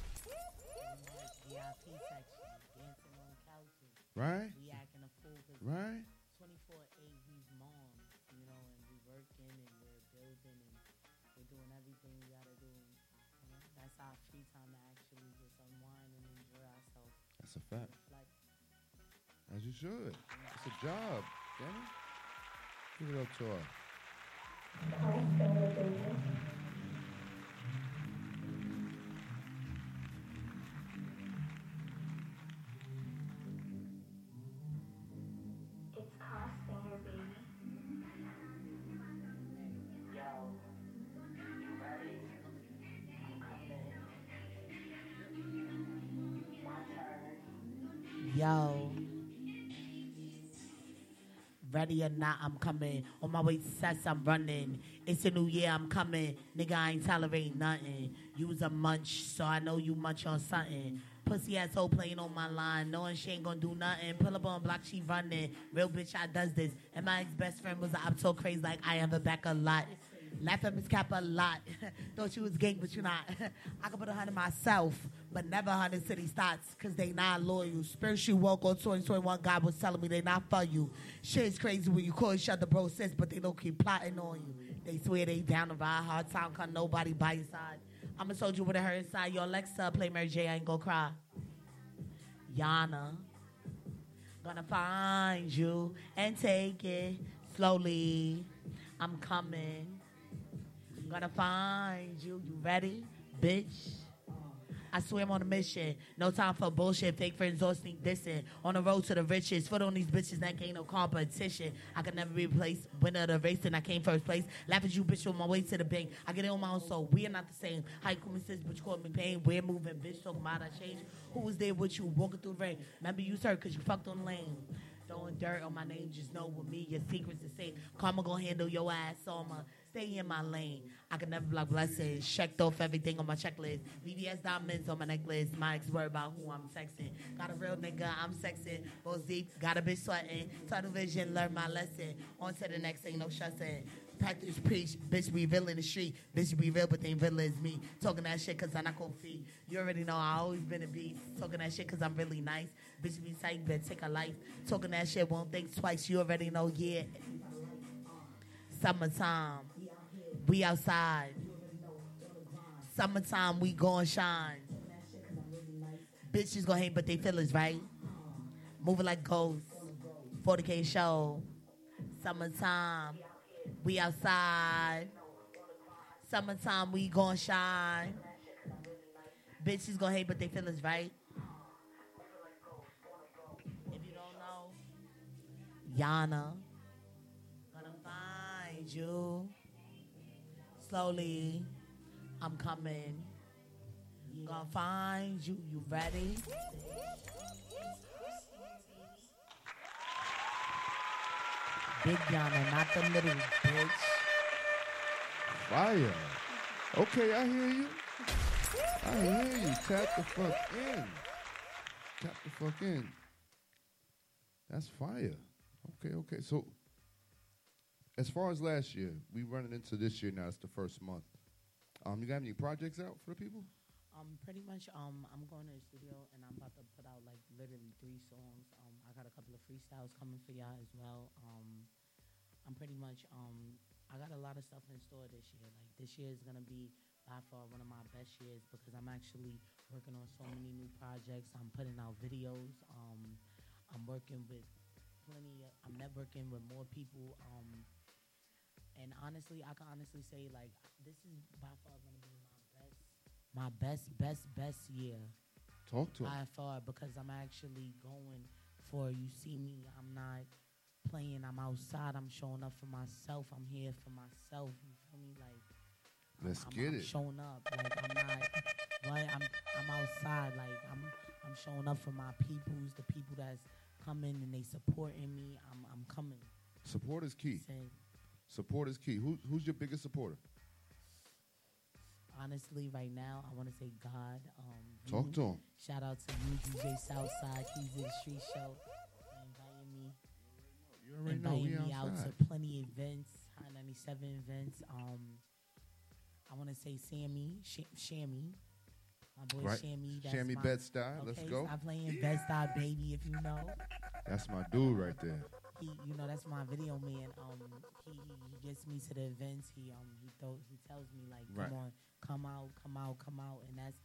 S13: VIP section, dancing on couches.
S11: Right?
S13: We acting a fool 'cause
S11: Right?
S13: 24/8, we've moms, you know, and we working and we're building and we're doing everything we gotta do. You know, that's our free time to actually just unwind and enjoy ourselves.
S11: That's a fact.
S13: Like,
S11: As you should. It's a job, damn it. Give it up to her.
S14: Yo. Ready
S13: or not, I'm coming. On my way to sets, I'm running. It's a new year, I'm coming. Nigga, I ain't tolerating nothing. You was a munch, so I know you munch on something. Pussy asshole playing on my line, knowing she ain't gonna do nothing. Pull up on block, she running. Real bitch, I does this. And my ex best friend was up so crazy, like I have her back a lot. Laugh at Miss Cap a lot. Thought you was gang, but you're not. I could put a hundred myself, but never hundred city thoughts, cause they not loyal. Spiritual walk on 2021, God was telling me they not for you. Shit's crazy when you call each other bro sis, but they don't keep plotting on you. They swear they down to ride hard time, cause nobody by your side. I'm a soldier with a hurt inside. Your Alexa, play Mary J, I ain't gonna cry. Yana, gonna find you and take it slowly. I'm coming. Gonna find you. You ready, bitch? I swim on a mission. No time for bullshit. Fake friends or sneak dissing. On the road to the riches. Foot on these bitches, that ain't no competition. I could never be replaced. Winner of the race, and I came first place. Laugh at you, bitch, on my way to the bank. I get it on my own soul. We are not the same. How you me sis, you call me pain. We're moving, bitch. Talking about I change. Who was there with you walking through the rain? Remember you hurt because you fucked on lane. Throwing dirt on my name, just know with me, your secrets are safe. Karma gonna handle your ass, so I'ma stay in my lane. I can never block blessings. Checked off everything on my checklist. VVS diamonds on my necklace. My ex worry about who I'm sexing. Got a real nigga, I'm sexing. Goes deep, got a bitch sweating. Tunnel vision, learn my lesson. On to the next thing, no stressing. Practice preach, bitch be real in the street. Bitch be real, but they ain't real as me. Talking that shit cause I'm not gonna feed. You already know I always been a beast. Talking that shit cause I'm really nice. Bitch be psych, better take a life. Talking that shit won't think twice. You already know, yeah. Summertime, we outside. Summertime, we gon' shine. Bitches gonna hate, but they feelings, right? Moving like ghosts. 40K show. Summertime, we outside. Summertime, we gon' shine. Bitches gonna hate, but they feelings, right? If you don't know, Yana, gonna find you. Slowly, I'm coming. Gonna find you. You ready? Big Yana, not the little bitch.
S11: Fire. Okay, I hear you. I hear you. Tap the fuck in. Tap the fuck in. That's fire. Okay, okay. So, as far as last year, we running into this year now. It's the first month. Um, you got any projects out for the people?
S13: Um, pretty much. Um, I'm going to the studio and I'm about to put out like literally three songs. Um, I got a couple of freestyles coming for y'all as well. Um, I'm pretty much. Um, I got a lot of stuff in store this year. Like this year is gonna be by far one of my best years because I'm actually working on so many new projects. I'm putting out videos. Um, I'm working with plenty. Of, I'm networking with more people. Um, and honestly, I can honestly say like this is by far gonna be my best, my best, best, best year
S11: Talk to him.
S13: by far because I'm actually going for. You see me. I'm not playing. I'm outside. I'm showing up for myself. I'm here for myself. You feel me? Like
S11: Let's
S13: I'm,
S11: get
S13: I'm
S11: it.
S13: showing up. Like I'm not. Right? I'm I'm outside. Like I'm I'm showing up for my peoples, the people that's coming and they supporting me. I'm I'm coming.
S11: Support is key.
S13: Say,
S11: Support is key. Who, who's your biggest supporter?
S13: honestly, right now, I want to say God. Um,
S11: Talk
S13: you.
S11: to him.
S13: Shout out to you, DJ Southside, Keys to the Street Show, inviting me.
S11: You already know
S13: inviting me out
S11: outside.
S13: to plenty events, High 97 events. Um, I want to say Sammy, Sh- Shammy, my boy
S11: Right.
S13: Shammy. That's
S11: Shammy
S13: my,
S11: Bed-Stuy, let's
S13: okay,
S11: go.
S13: Stop playing Bed-Stuy, baby, if you know.
S11: That's my dude right there.
S13: He, you know, that's my video man. Um, he, he, gets me to the events. He um he throw, he tells me like, come
S11: Right.
S13: on, come out, come out, come out, and that's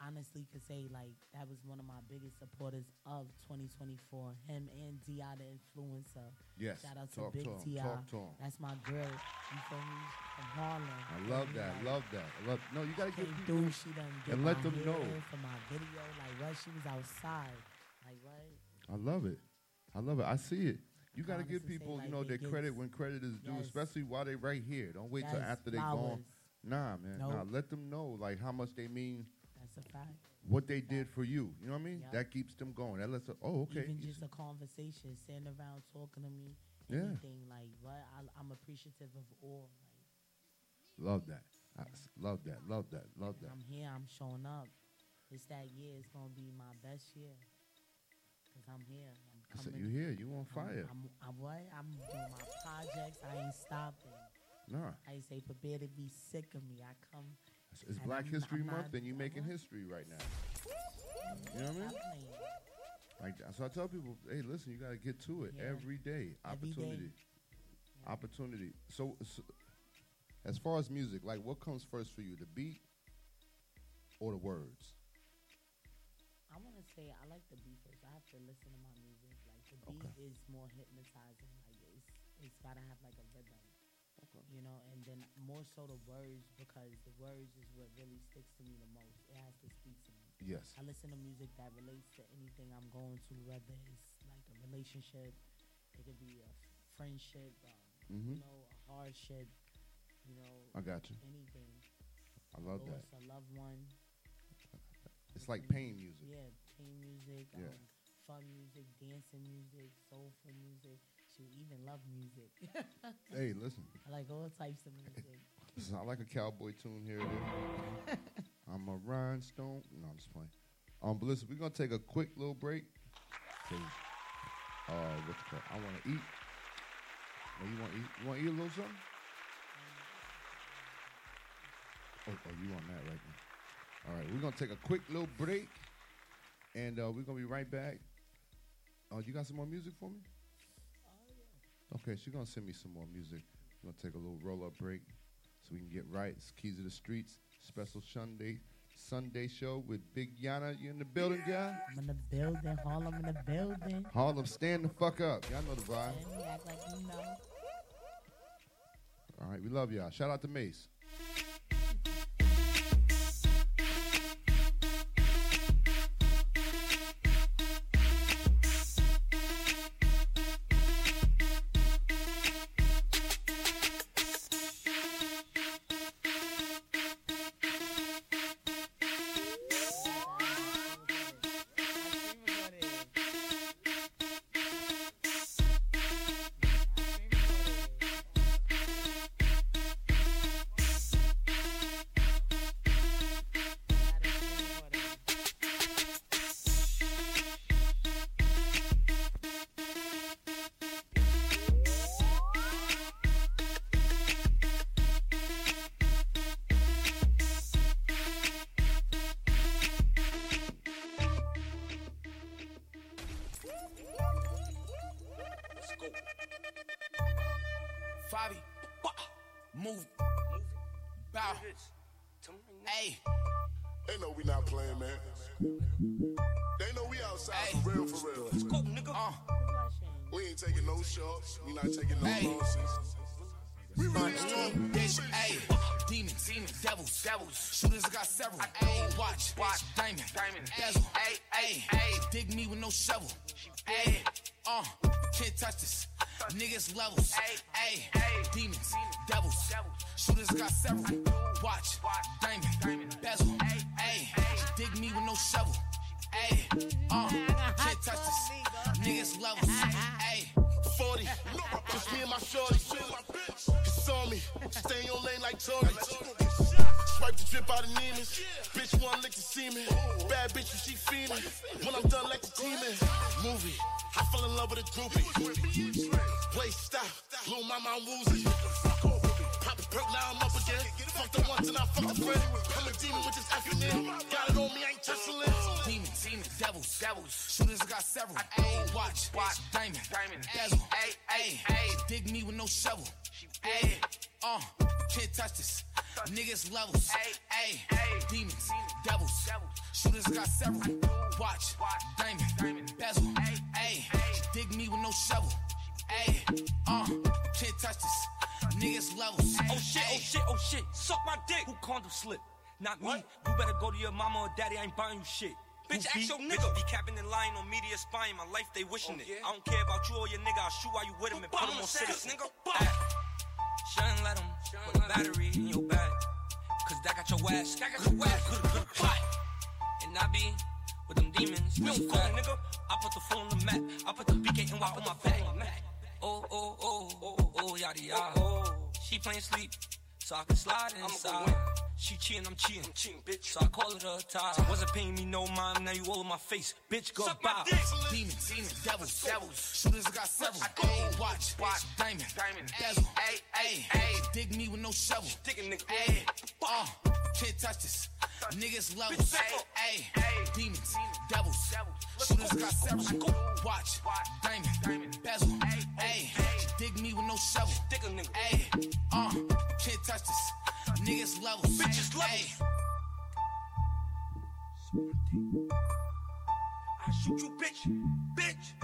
S13: honestly could say like that was one of my biggest supporters of 2024. Him and Di the influencer.
S11: Yes,
S13: Shout out to
S11: talk
S13: Big
S11: to
S13: Ti.
S11: to.
S13: That's my girl. You feel me? From Harlem.
S11: I love that.
S13: Like,
S11: Love that. I love. No, you gotta give
S13: came
S11: people
S13: through. She done did
S11: and let them know.
S13: for my video. Like what? She was outside. Like what?
S11: I love it. I love it. I see it. You got to give people, you know, their credit when credit is due,
S13: Yes.
S11: especially while they're right here. Don't wait till after they
S13: flowers.
S11: gone. Nah, man. Nah, let them know like how much they mean,
S13: That's a fact.
S11: what they did for you. You know what I mean?
S13: Yep.
S11: That keeps them going. That lets them, oh, okay.
S13: Even just a conversation, sitting around talking to me,
S11: Yeah.
S13: anything like what? I, I'm appreciative of all. Like
S11: Love that. I love that. Love that. Love that.
S13: I'm here, I'm showing up. It's that year. It's gonna be my best year. Cause I'm here.
S11: I said, you here? You on fire?
S13: I'm, I'm, I'm what? I'm doing my projects. I ain't stopping.
S11: Nah.
S13: I say prepare to be sick of me. I come.
S11: It's, it's Black
S13: I'm-
S11: History Month, and you making history right now. You know what I mean? Like so, I tell people, hey, listen, you got to get to it
S13: Yeah.
S11: every day.
S13: Every day.
S11: Opportunity, opportunity. So, so, as far as music, like, what comes first for you, the beat or the words?
S13: I want to say I like the beat first. I have to listen to my music. Like the beat
S11: Okay.
S13: is more hypnotizing. Like it's it's gotta have like a rhythm. You know, and then more so the words because the words is what really sticks to me the most. It has to speak to me.
S11: Yes.
S13: I listen to music that relates to anything I'm going to, whether it's like a relationship, it could be a friendship, um,
S11: Mhm.
S13: you know, a hardship, you know.
S11: I got you.
S13: Anything.
S11: I love that.
S13: A loved one.
S11: It's like pain music.
S13: Yeah, pain music,
S11: Yeah.
S13: um, fun music, dancing music, soulful music. She even love music.
S11: Hey, listen.
S13: I like all types of music.
S11: Listen, I like a cowboy tune here. I'm a rhinestone. No, I'm just playing. Um, but listen, we're gonna take a quick little break. uh, what the fuck? I want to eat. Oh, you want to eat? You want to eat a little something? Oh, oh, you want that right now? All right, we're gonna take a quick little break, and uh, we're gonna be right back. Oh, you got some more music for me? Oh, okay, she's gonna send me some more music. We're gonna take a little roll up break so we can get right. It's Keys of the Streets special Sunday Sunday show with Big Yana. You in the building, guy?
S13: I'm in the building, Harlem in the building.
S11: Harlem, stand the fuck up. Y'all know the vibe.
S13: And like you know.
S11: All right, we love y'all. Shout out to Mace.
S15: Hey,
S16: They know we not playing, man. They know we outside for real, for real. Let's
S15: go, nigga. Uh.
S16: We ain't taking no shots. We not taking no
S15: Hey.
S16: losses. We really
S15: Strong bitch, ayy. Demons, demons, devils, devils. Shooters got several. Ayy, watch, watch, diamond, diamond, bezel. Ayy, ayy, ayy. Dig me with no shovel. Ayy, uh, can't touch this. Niggas levels. Ayy, ayy, demons, devils. Shooters got several. Watch, diamond, bezel. Ayy, dig me with no shovel. Ayy, uh, can't touch this. Niggas levels. Ayy,
S16: 40. Just me and my shorty. It's on me. Stay in your lane like Tony. Swipe the drip out of Neiman's. Bitch, one lick the semen. Bad bitch, when she feeling. When I'm done, like the team in. Movie. I fell in love with a groupie. Wait, stop. Little mama, I'm woozy. A perk, now I'm up again. Fuck the once and I fuck the friend. I'm a demon with this acronym. Got it on me, I ain't touching it.
S15: Demons, demons, devils, devils. Shooters got several. Ayy, watch, watch, diamond, diamond, bezel. Ayy, ayy, ayy. Dig me with no shovel. Ayy, uh, can't touch this. Niggas levels. Ayy, ayy, demons, devils. devils. Shooters got several. Watch, diamond, diamond, bezel. Ayy, dig me with no shovel. Ayy, uh, can't touch this. Niggas levels.
S3: Oh shit, oh shit, oh shit. Suck my dick. Who condom slip? Not me. You better go to your mama or daddy. I ain't buying you shit.
S15: Bitch, ask your nigga.
S3: Be capping and lying on media spying. My life, they wishing oh, it. I don't care about you or your nigga. I'll shoot while you with him and put him on citizen. Nigga, Shouldn't let him put a battery in your bag. Cause that got your ass. That got your ass. Good, good, hot. And I be with them demons. No go, nigga. I put the phone on the map. I put the BKNY on my back. Oh, oh, oh, oh, oh, yada, yada. She playing sleep. So I can slide inside. She cheating, I'm cheating. I'm cheating, bitch. So I call it a tie. Wasn't paying me no mind, now you all in my face. Bitch, Go goodbye.
S15: Demons, demons, devils, devils. Shooters got several. Ayy, watch, watch, diamond, diamond, bezel. Ayy, ayy, ayy. Dig me with no shovel.
S3: Digging nigga.
S15: Ayy, uh, can't touch this. Niggas levels. Ayy, ayy, demons, devils. Shooters got several. Go Watch, diamond, diamond, bezel. Ayy, dig me with no shovel.
S3: Dig a nigga.
S15: Ayy, uh, can't touch this. Niggas levels. Bitches levels.
S3: I shoot you, bitch. Bitch.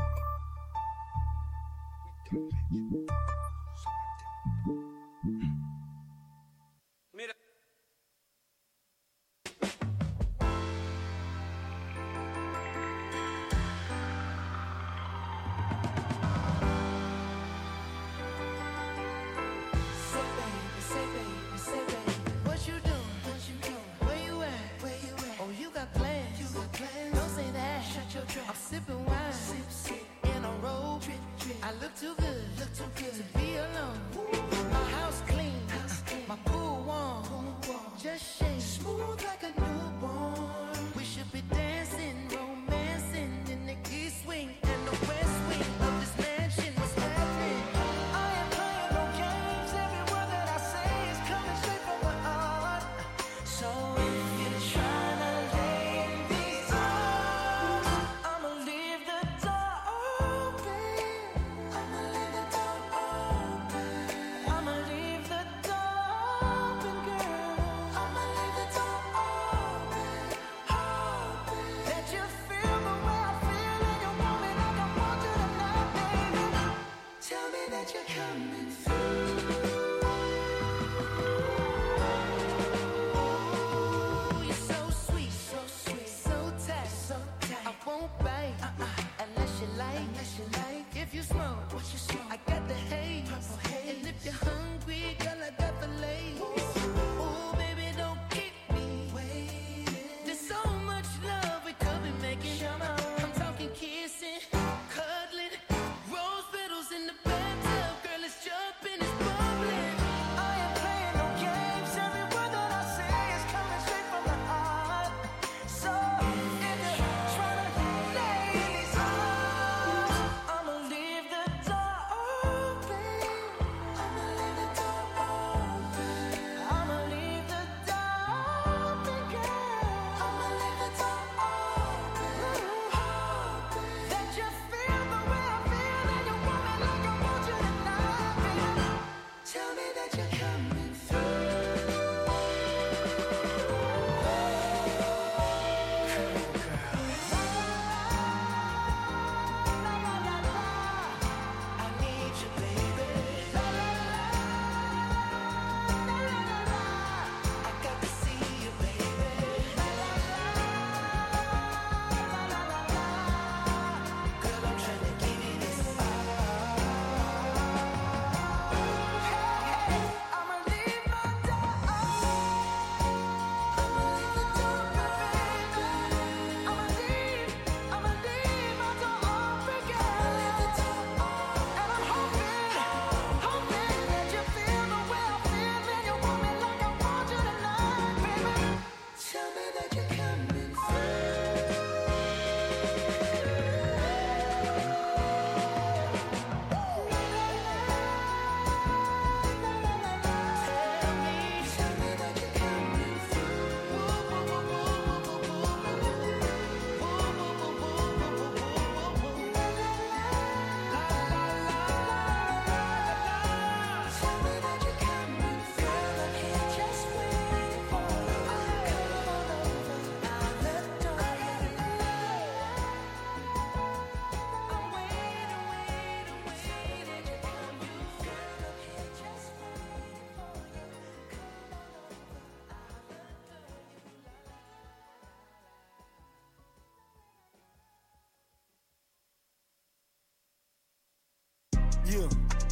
S17: Yeah,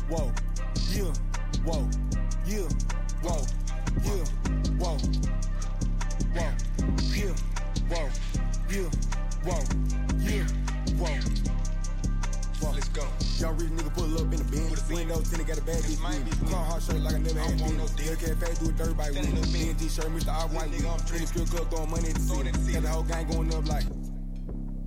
S17: whoa, yeah, whoa, yeah, whoa, yeah, whoa, whoa, yeah, whoa, yeah, whoa, yeah, whoa. Whoa. Let's go. Young rich nigga pull up in the Benz. Window tinted, got a bad bitch. Car hard shirt like I never had no deal. Cafe do a dirt bike with me. BNG shirt, Mr. Off-White. In the strip club, throwing money at the city. Got the whole gang going up like.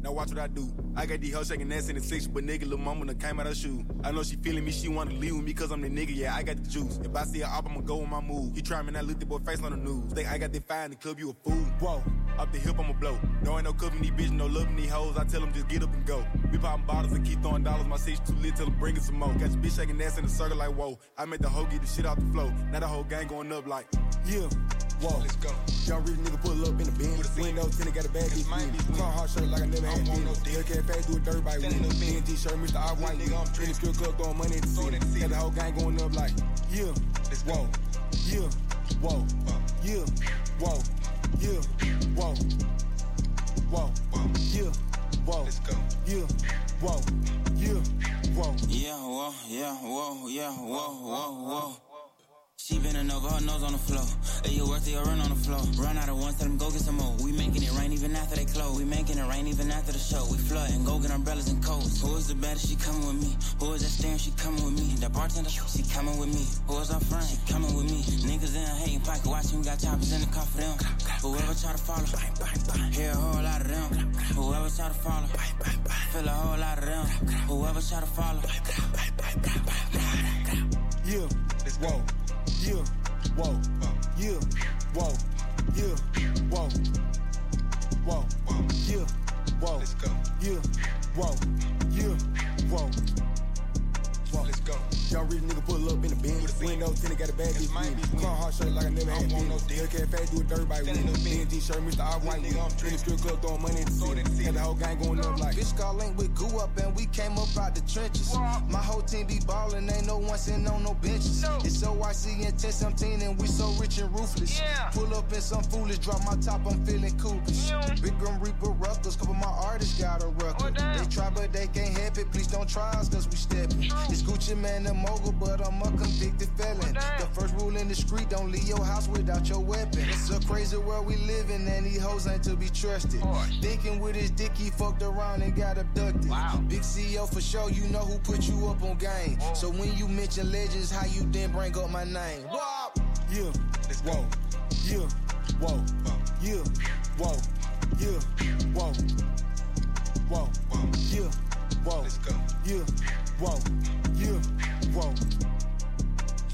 S17: Now watch what I do. I got these hoes shaking ass in the section, but nigga, lil' mama done came out her shoe. I know she feeling me, she wanna leave with me cause I'm the nigga, yeah, I got the juice. If I see her up, I'ma go with my move. He try me I look the boy face on the news. Think I got that fire in the club, you a fool. Whoa, up the hip, I'ma blow. No ain't no cooking these bitches, no loving these hoes. I tell them just get up and go. We poppin' bottles and keep throwing dollars. My seat's too lit till I'm bringing some more. Got your bitch shaking ass in a circle like whoa. I made the hoe get the shit off the floor. Now the whole gang going up like, yeah. Whoa, let's go. Young rich nigga pull up in the Benz. Window tinted, got a bad bitch. with me. Car hard shirt like I never had deal. Cafe do a dirt bike with me. BNG shirt, Mr. Off-White. nigga. In the strip club, throwing money at the city. Got the whole gang going up like, yeah. Whoa, yeah. Whoa, yeah. Whoa, yeah. Whoa, whoa, yeah. Whoa, let's go. Yeah. Whoa, yeah. Whoa.
S18: Yeah, whoa, yeah, whoa, yeah, whoa, whoa, whoa. She bending over, her nose on the floor. Hey, you worth it, you run on the floor. Run out of one, tell them go get some more. We making it rain even after they close. We making it rain even after the show. We flooding, go get umbrellas and coats. Who is the baddest? She coming with me. Who is that staring? She coming with me. That bartender, she coming with me. Who is our friend? She coming with me. Niggas in a hating pocket, watching, we got choppers in the car for them. Whoever try to follow, hear a whole lot of them. Whoever try to follow, feel a whole lot of them. Whoever try to follow.
S8: Yeah, it's whoa, yeah, whoa, yeah, whoa, yeah, whoa, whoa, yeah, whoa, let's go, yeah, whoa, yeah, whoa. Let's go. Young rich nigga pull up in the Benz. Window tinted, got a bad bitch Car hard shirt like I never had one. No deal. Cafe do a dirt bike with me. BNG shirt, Mr. Off White with In the strip club throwing money in the city. Had the whole gang going up like.
S19: Bitch got linked with Goo up and we came up out the trenches. My whole team be ballin', ain't no one sitting on no benches. It's so icy and 1017 and we so rich and ruthless. Pull up in some foolish, drop my top, I'm feeling coolish. Big Grim Reaper Ruckers, couple of my artists got a rucker. Oh, they try but they can't help it, please don't try us cause we steppin'. It's Gucci Mane and mogul, but I'm a convicted felon. The first rule in the street, don't leave your house without your weapon. It's a crazy world we live in, and these hoes ain't to be trusted. Thinking with his dick, he fucked around and got abducted. Big CEO for sure, you know who put you up on game. So when you mention legends, how you then bring up my name? Whoa.
S8: Yeah, whoa, yeah, whoa, yeah, whoa, yeah, whoa, whoa, yeah, whoa, let's go, yeah, whoa, yeah, whoa.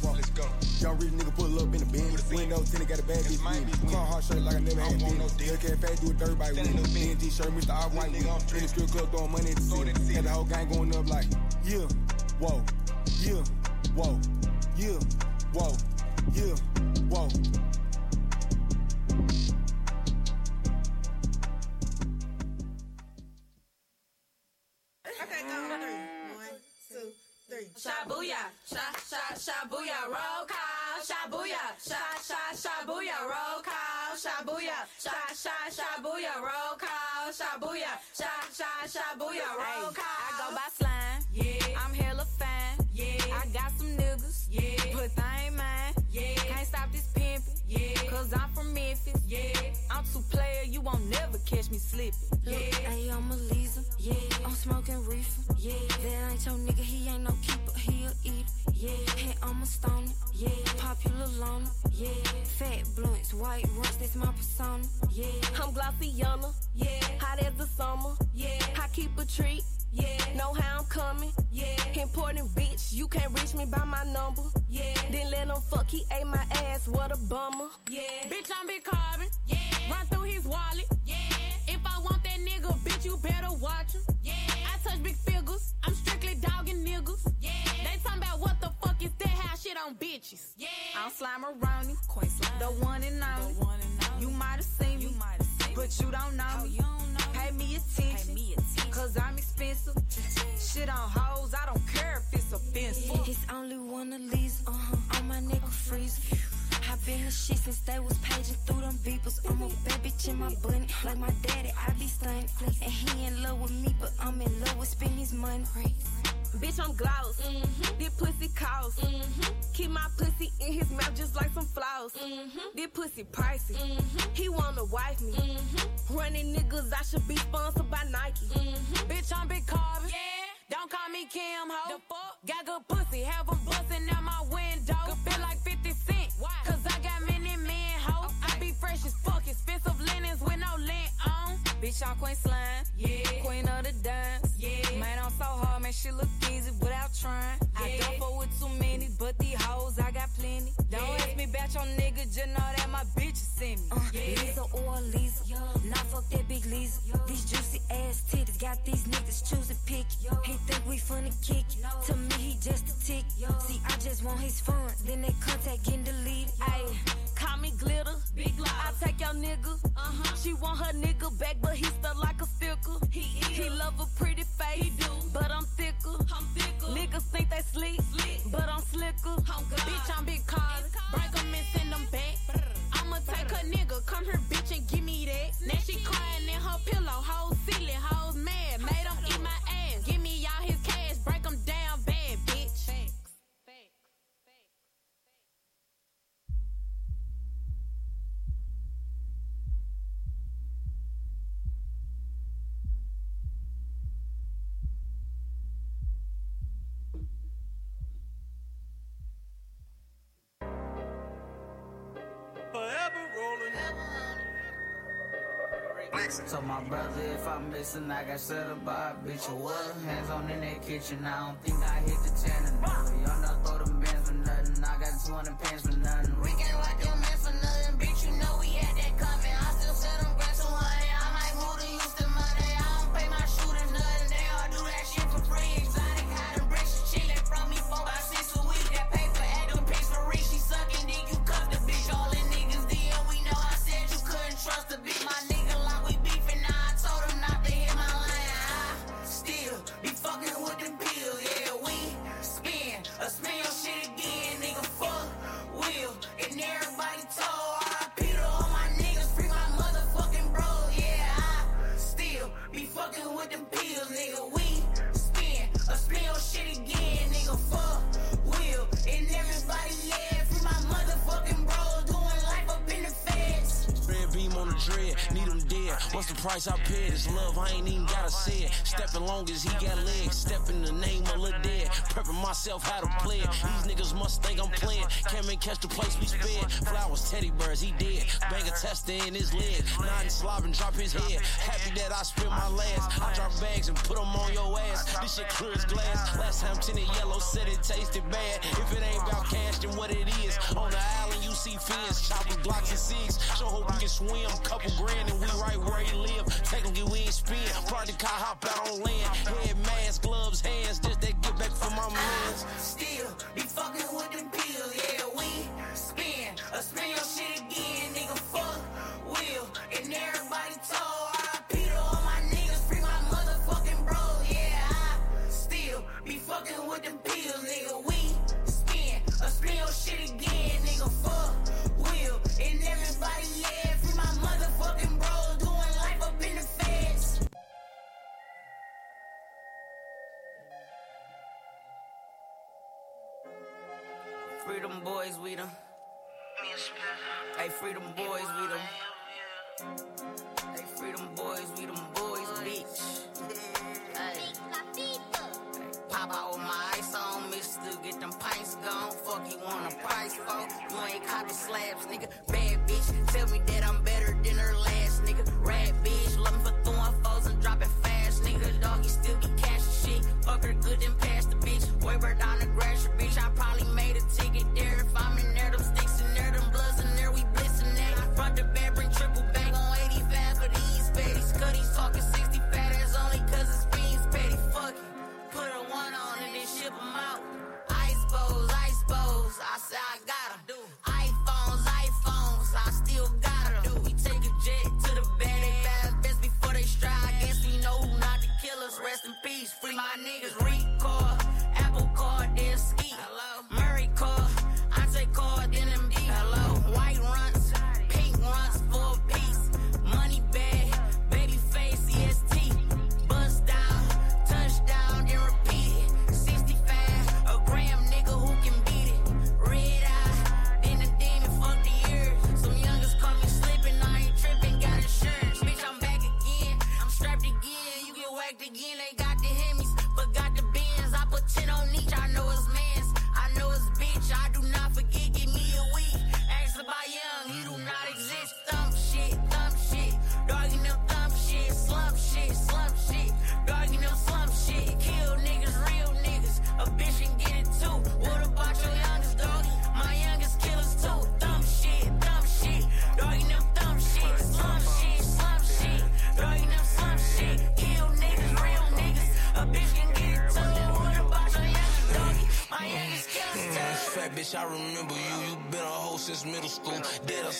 S8: Whoa. Let's go. Young rich nigga pull up in the Benz. Window tinted, got a bad bitch me. Car hard shirt like I never had one. No deal. Cafe do a dirt bike with me. BNG shirt, Mr. Off White with me. In the strip club throwing money in the city. Had the whole gang going up like, yeah, whoa, yeah, whoa, yeah, whoa, yeah, whoa.
S6: Shabuya, roll call. Shabuya, sha sha shabuya, roll call. Shabuya, sha sha shabuya, roll call. Shabuya, sha sha shabuya, roll call. I go by slime, yeah. I'm hella fine, yeah. I got some niggas, yeah. But they ain't mine, yeah. Can't stop this pimpin', yeah. Cause I'm from Memphis, yeah. I'm too player, you won't never catch me slipping, yeah.
S20: Hey, I'm a Lisa, yeah. I'm smoking reefer, yeah. That ain't your nigga, he ain't no keeper, he a eater, yeah. Hey, I'm a stoner, yeah. Popular loner, yeah. Fat blunts, white runs, that's my persona, yeah.
S21: I'm Glossiana, yeah. Hot as the summer, yeah. I keep a treat, yeah. Know how I'm coming, yeah. Important bitch, you can't reach me by my number, yeah. Then let him fuck, he ate my ass, what a bummer,
S6: Yeah. Bitch, I'm Big Carbon. Yeah. Run through his wallet. Yeah. If I want that nigga, bitch, you better watch him. Yeah. I touch big figures. I'm strictly dogging niggas. Yeah. They talking about what the fuck is that? How shit on bitches. Yeah. I'm slime around you. Queen slime. The one and only. The one and only. You might have seen me. You might have seen But you don't know oh, me. You don't know Pay me attention. Pay me attention. Cause I'm expensive. shit on hoes. I don't care if it's offensive.
S20: It's only one of these, uh huh. On my nigga freeze. I been the shit since they was paging through them beepers. I'm a bad bitch in my bunny. Like my daddy, I be stunning. And he in love with me, but I'm in love with spending his money.
S21: Bitch, I'm gloss. Mm-hmm. This pussy cost. Mm-hmm. Keep my pussy in his mouth just like some floss. Mm-hmm. This pussy pricey. Mm-hmm. He wanna wife me. Mm-hmm. Running niggas, I should be sponsored by Nike.
S6: Mm-hmm. Bitch, I'm Big Carbon. Yeah. Don't call me Kim Ho. The fuck? Got good pussy. Have 'em busting out my window. Could feel like 50 Cent. Why? Cause Fresh as fuck. Expensive linens with no lint.
S20: Bitch, I'm Queen Slime. Yeah. Queen of the dance.
S6: Yeah.
S20: Man, I'm so hard, man, she look easy without trying. I
S6: Yeah.
S20: don't fuck with too many, but these hoes, I got plenty. Don't
S6: Yeah.
S20: ask me about your nigga, just know that my bitches send me. Uh,
S6: Yeah.
S20: Lisa or Lisa. Nah, fuck that big Lisa. These juicy ass titties got these niggas choosing pick. He think we finna kick. To me, he just a tick. See, I just want his funds, then they contact getting deleted.
S21: Ayy, call me glitter.
S6: Big loss.
S21: I take your nigga.
S6: Uh-huh.
S21: She want her nigga back, but he stuck like a sticker.
S6: He is.
S21: He love a pretty face.
S6: He do.
S21: But I'm thicker.
S6: I'm thicker.
S21: Niggas think they sleep.
S6: Slick.
S21: But I'm slicker.
S6: Oh, God.
S21: Bitch, I'm big cars.
S6: Break 'em and send 'em back. I'ma take a nigga, come here, bitch, and give me that. Now she crying in her pillow, hoes
S22: So my brother, if I'm missing, I got set up by a bitch or what? Hands on in that kitchen, I don't think I hit the enough. Y'all not throw them bands for nothing. I got 200 pants for nothing. We can't rock them
S15: myself how to play it. These niggas must think I'm playing. And catch the place we sped. Flowers, teddy bears, he dead. Bang a tester in his leg. Nodding, slobbing, drop his head. Happy that I spent my last. I drop bags and put them on your ass. This shit clear as glass. Last time tinted yellow said it tasted bad. If it ain't about cash, then what it is. On the island, you see fins, chopping blocks and six. Sure hope you can swim. Couple grand and we right where he live. Get we ain't spin. Party car hop out on land. Head mask, gloves, hands. Just that get back for my mans.
S22: Still be fucking with them pills, yeah. Spin, your shit again, nigga. Fuck Will, and everybody told RIP to all my niggas, free my motherfucking bro, yeah. I still be fucking with them pills, nigga. We spin, a spin your shit again, nigga. Fuck Will, and everybody, yeah, free my motherfucking bro, doing life up in the feds. Freedom boys, we them. Hey, freedom boys, we them. Hey, freedom boys, we them boys, bitch. Pop out with my ice on, miss to get them pints gone. Fuck you want a price for? You ain't copy slabs, nigga. Bad bitch, tell me that I'm better than her last, nigga. Rad bitch, love me for throwing foes and dropping fast, nigga. Doggy still get cash shit. Fuck her good and pass the bitch. Way her down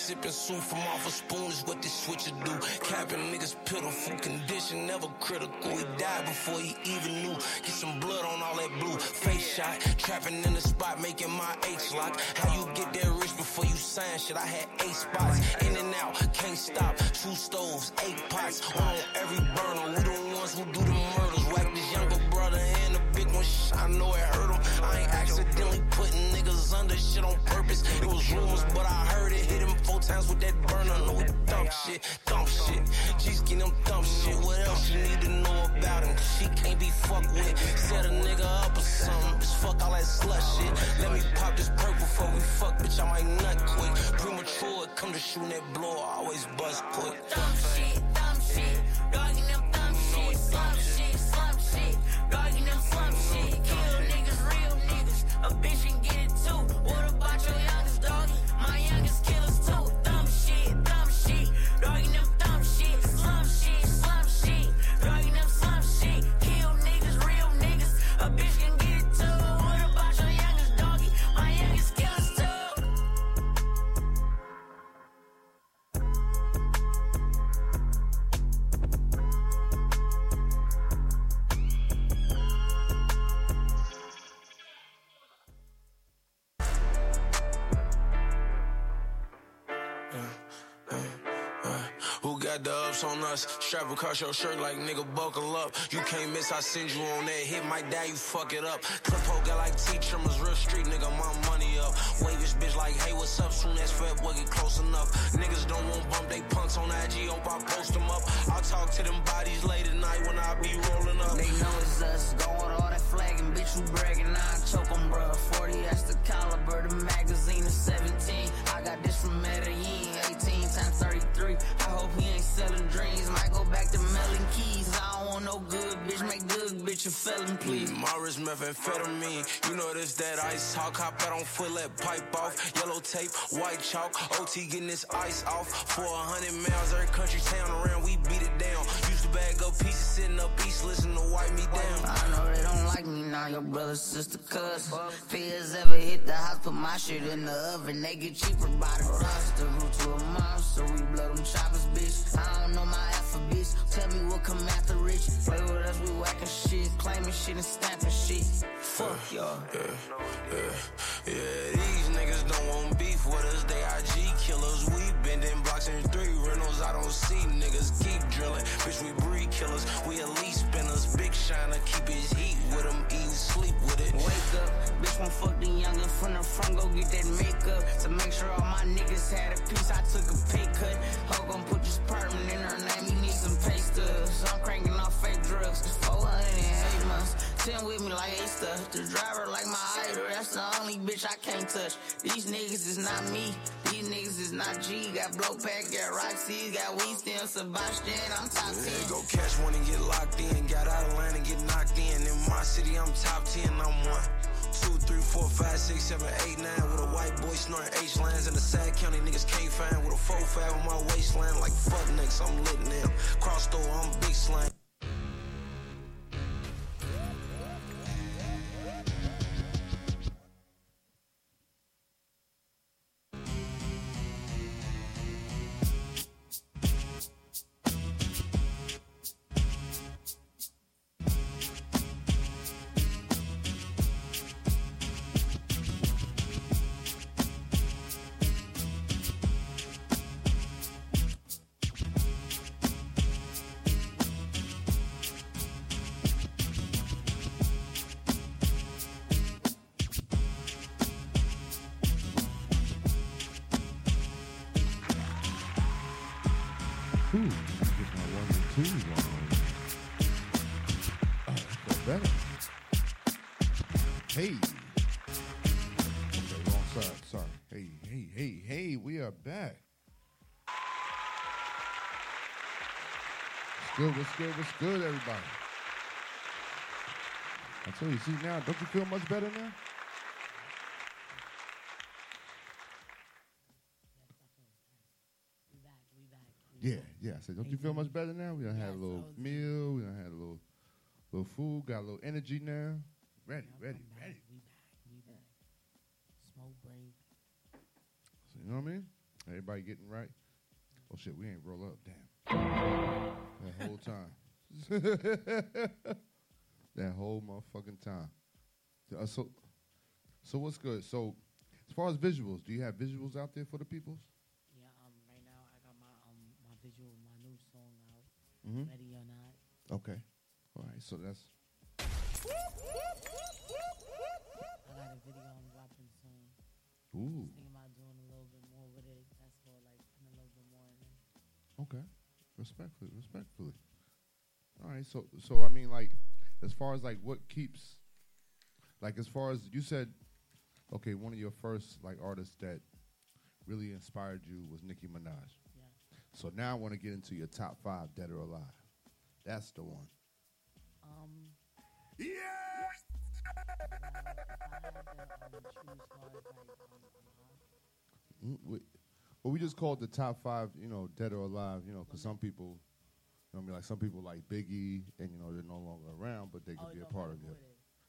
S15: sipping soup from off a spoon is what this switcher do. Capping niggas pitiful, condition never critical. He died before he even knew. Get some blood on all that blue. Face shot, trapping in the spot, making my H lock. How you get that rich before you sign shit? I had eight spots, in and out, can't stop. Two stoves, eight pots, on every burner. We the ones who do the murders. Whack this younger brother and the big one. I know it hurt him. I ain't accidentally under shit on purpose. It was rumors, but I heard it. Hit him four times with that burner. No dumb shit, dumb shit. G's getting them dumb shit. What else you need to know about him? She can't be fucked with. Set a nigga up or something. Just fuck all that slut shit. Let me pop this purple before we fuck, bitch. I might nut quick. Premature, come to shooting that blow. I always buzz quick.
S22: Dumb shit, dumb shit.
S15: Dogging them dumb
S22: shit. Slum shit, slum shit. Dogging them slum shit. Kill niggas, real niggas. A bitch and get it watch you young.
S15: On us. Strap across your shirt like nigga buckle up. You can't miss, I send you on that hit. My dad, you fuck it up. Clip hole got like T trimmers, real street nigga, my money up. Wavish bitch like, hey, what's up? Soon as fat boy get close enough. Niggas don't want bump, they punks on IG, hope I post them up. I'll talk to them bodies late at night when I be rolling up.
S22: They know it's us, going all that flagging, bitch, you bragging, I choke 'em, bruh. 40, that's the caliber, the magazine is 17. I got this from Medellin, 18 times 33. Felon, please.
S15: Morris methamphetamine. You know this that ice talk. Hop out on foot, let pipe off. Yellow tape, white chalk. OT getting this ice off. For a hundred miles, every country town around, we beat it down. Used to bag up pieces sitting up east, listen to wipe me down.
S22: I know they don't like me now, your brother, sister, cousin. Fears ever hit the house, put my shit in the oven. They get cheaper by the dozen. The root to a monster, we blow them choppers, bitch. I don't know my alphabets. Tell me what come after rich. Play with us, we whacking shit, claiming shit and stamping shit. Fuck y'all.
S15: Yeah, yeah, yeah. These niggas don't want beef with us. They IG killers. We bending blocks in three rentals. I don't see niggas keep drilling. Bitch, we breed killers. We elite spinners. Big shiner, keep his heat with him. Eat, sleep with it.
S22: Wake up, bitch, won't fuck the youngin' from the front, go get that makeup. To make sure all my niggas had a piece, I took a pay cut. Ho gon' put this permanent in her name, you need some pay stubs. I'm cranking off fake drugs, 408 months. Sitting with me like A stuff. The driver like my idol, that's the only bitch I can't touch. These niggas is not me, these niggas is not G. Got blow pack, got Roxy, got weed stem, Sebastian, I'm top 10.
S15: Yeah, go catch one and get locked in. Got out of line and get knocked in. In my city, I'm top 10, I'm one. Two, three, four, five, six, seven, eight, nine. With a white boy snoring H lines in the sad county, niggas can't find. With a four, five on my waistline, like fuck next, I'm lit now. Cross door, I'm big slang.
S11: Good? What's good? What's good, everybody? I tell you, see now, don't you feel much better now? Yeah, yeah. I said, don't you feel much better now? We done had a little meal. We done had a little, little food. Got a little energy now. Ready, ready, ready.
S13: Smoke break.
S11: So, you know what I mean? Everybody getting right. Oh shit, we ain't roll up. Damn. That whole time. that whole motherfucking time. So, uh, so, so what's good? So, as far as visuals, do you have visuals out there for the peoples?
S13: Yeah, um, right now I got my um my visual, my new song out.
S11: Mhm.
S13: Ready or not?
S11: Okay. All right. So that's Respectfully, respectfully. All right. So, so I mean, like, as far as like what keeps, like, as far as you said, okay, one of your first like artists that really inspired you was Nicki Minaj.
S13: Yeah.
S11: So now I want to get into your top five, dead or alive. That's the one.
S13: Um.
S11: Mm, we, well, we just called the top five, you know, dead or alive, you know, because some people, you know, what I mean, like some people like Biggie, and you know they're no longer around, but they could
S13: Oh,
S11: be a part of it.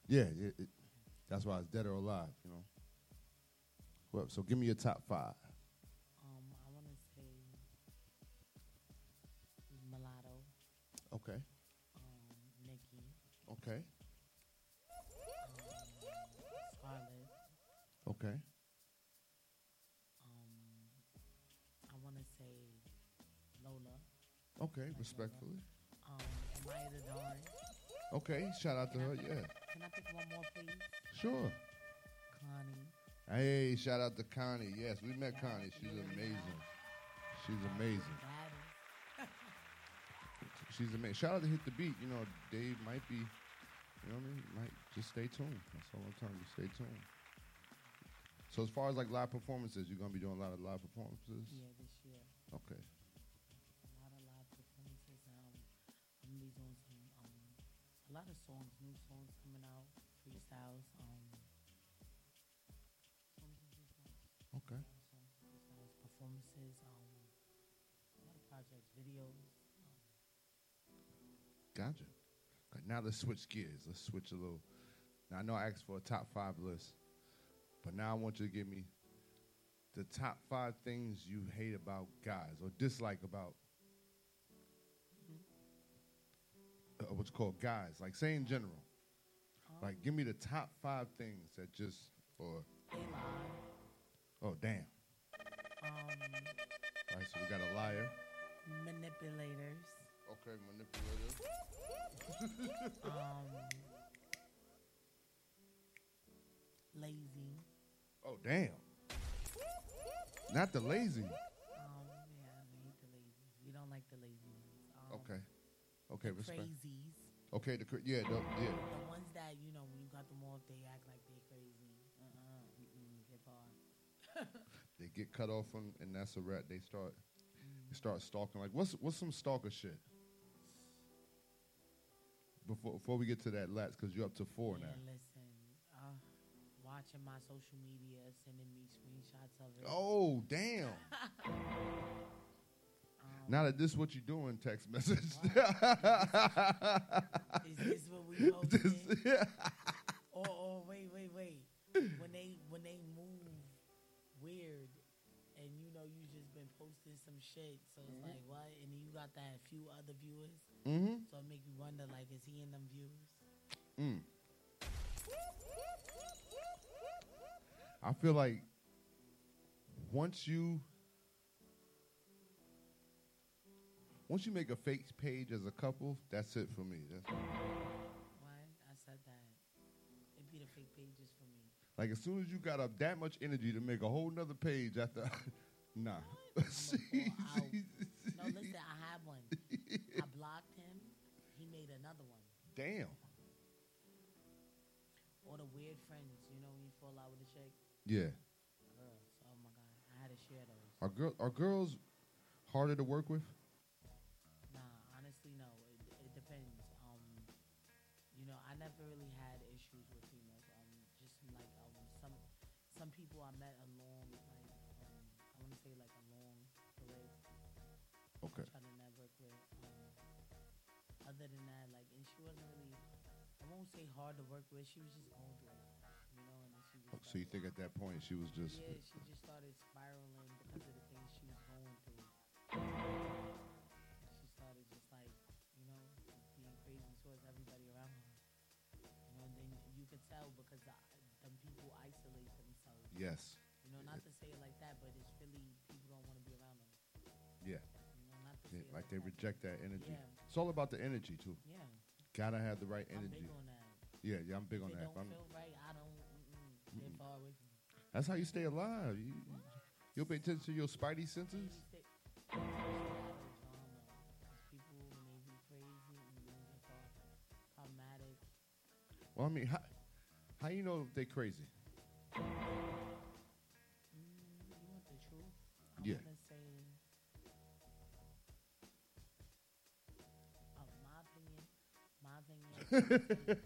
S11: Yeah, it, it, that's why it's dead or alive, you know. Well, so give me your top five.
S13: Um, I want to say Mulatto.
S11: Okay.
S13: Um, Nicki.
S11: Okay.
S13: Um, Scarlett.
S11: Okay. Okay, respectfully.
S13: Um, Amaya the Dawn.
S11: Okay, shout out to her. Yeah,
S13: Can I pick one more, please?
S11: sure.
S13: Connie.
S11: Hey, shout out to Connie. Yes, we met Connie. She's amazing. She's amazing. She's amazing. Shout out to Hit the Beat. You know, Dave might be, you know what I mean? Might just stay tuned. That's all I'm telling you. Stay tuned. So as far as like live performances, you're gonna be doing a lot of live performances.
S13: Yeah, this year.
S11: Okay.
S13: A lot of songs, new songs coming out, freestyles. Um, songs and freestyles.
S11: Okay.
S13: Songs performances. Um, a lot of projects, videos.
S11: Gotcha. Okay, now let's switch gears. Let's switch a little. Now I know I asked for a top five list, but now I want you to give me the top five things you hate about guys or dislike about uh, what's called guys. Like say in general. Like give me the top five things that just or oh damn.
S13: Um,
S11: All right, so we got a liar.
S13: manipulators.
S11: Okay, manipulators.
S13: um, lazy.
S11: Oh damn. Not the lazy.
S13: Um, yeah, we hate the lazies. We don't like the lazy ones. Um,
S11: Okay. Okay,
S13: the
S11: respect.
S13: Crazies.
S11: Okay, the cra- yeah, the, yeah.
S13: The ones that you know when you got them off, they act like they crazy. Uh-uh. Mm-mm, get far.
S11: They get cut off from, and that's a rat. They start, they start stalking. Like, what's what's some stalker shit? Before before we get to that last, because you're up to four
S13: yeah,
S11: now.
S13: listen. Uh, watching my social media, sending me screenshots of it.
S11: Oh damn! now that this is what you're doing, text message.
S13: Is this what we posting? or, or wait, wait, wait. When they when they move weird, and you know you just been posting some shit, so it's
S11: Mhm.
S13: like what? And you got that few other viewers.
S11: mm-hmm.
S13: So it make you wonder, like, is he in them views?
S11: Mm. I feel like once you once you make a fake page as a couple, that's it for me. That's
S13: Why? I said that. It'd be the fake pages for me.
S11: like as soon as you got up that much energy to make a whole nother page after, nah.
S13: No, listen, I had one. I blocked him. He made another one.
S11: Damn.
S13: Or the weird friends, you know, when you fall out with a chick.
S11: Yeah.
S13: Girls. Oh my god, I had to share those.
S11: Are girl are girls harder to work with?
S13: Say hard to work with. She was just going through a you know, and then she just.
S11: So you think at that point she was just
S13: Yeah, she just started spiraling because of the things she was going through. She started just like, you know, being crazy towards everybody around her. You know, and then you could tell because the, them people isolate themselves.
S11: Yes.
S13: You know, not to say it like that, but it's really people don't want to be around them.
S11: Yeah.
S13: You know, not to
S11: Yeah,
S13: say
S11: like
S13: like
S11: they
S13: that.
S11: reject that energy.
S13: Yeah.
S11: It's all about the energy too.
S13: Yeah.
S11: Gotta have the right energy.
S13: Big on that.
S11: Yeah, yeah, I'm big on that.
S13: don't feel right, I don't. Far away from me.
S11: that's how you stay alive. You, you'll pay attention to your spidey senses.
S13: Stay, stay out of drama. 'Cause people when they be crazy and then get far problematic.
S11: Well, I mean, how, how you know they crazy?
S13: Opinion.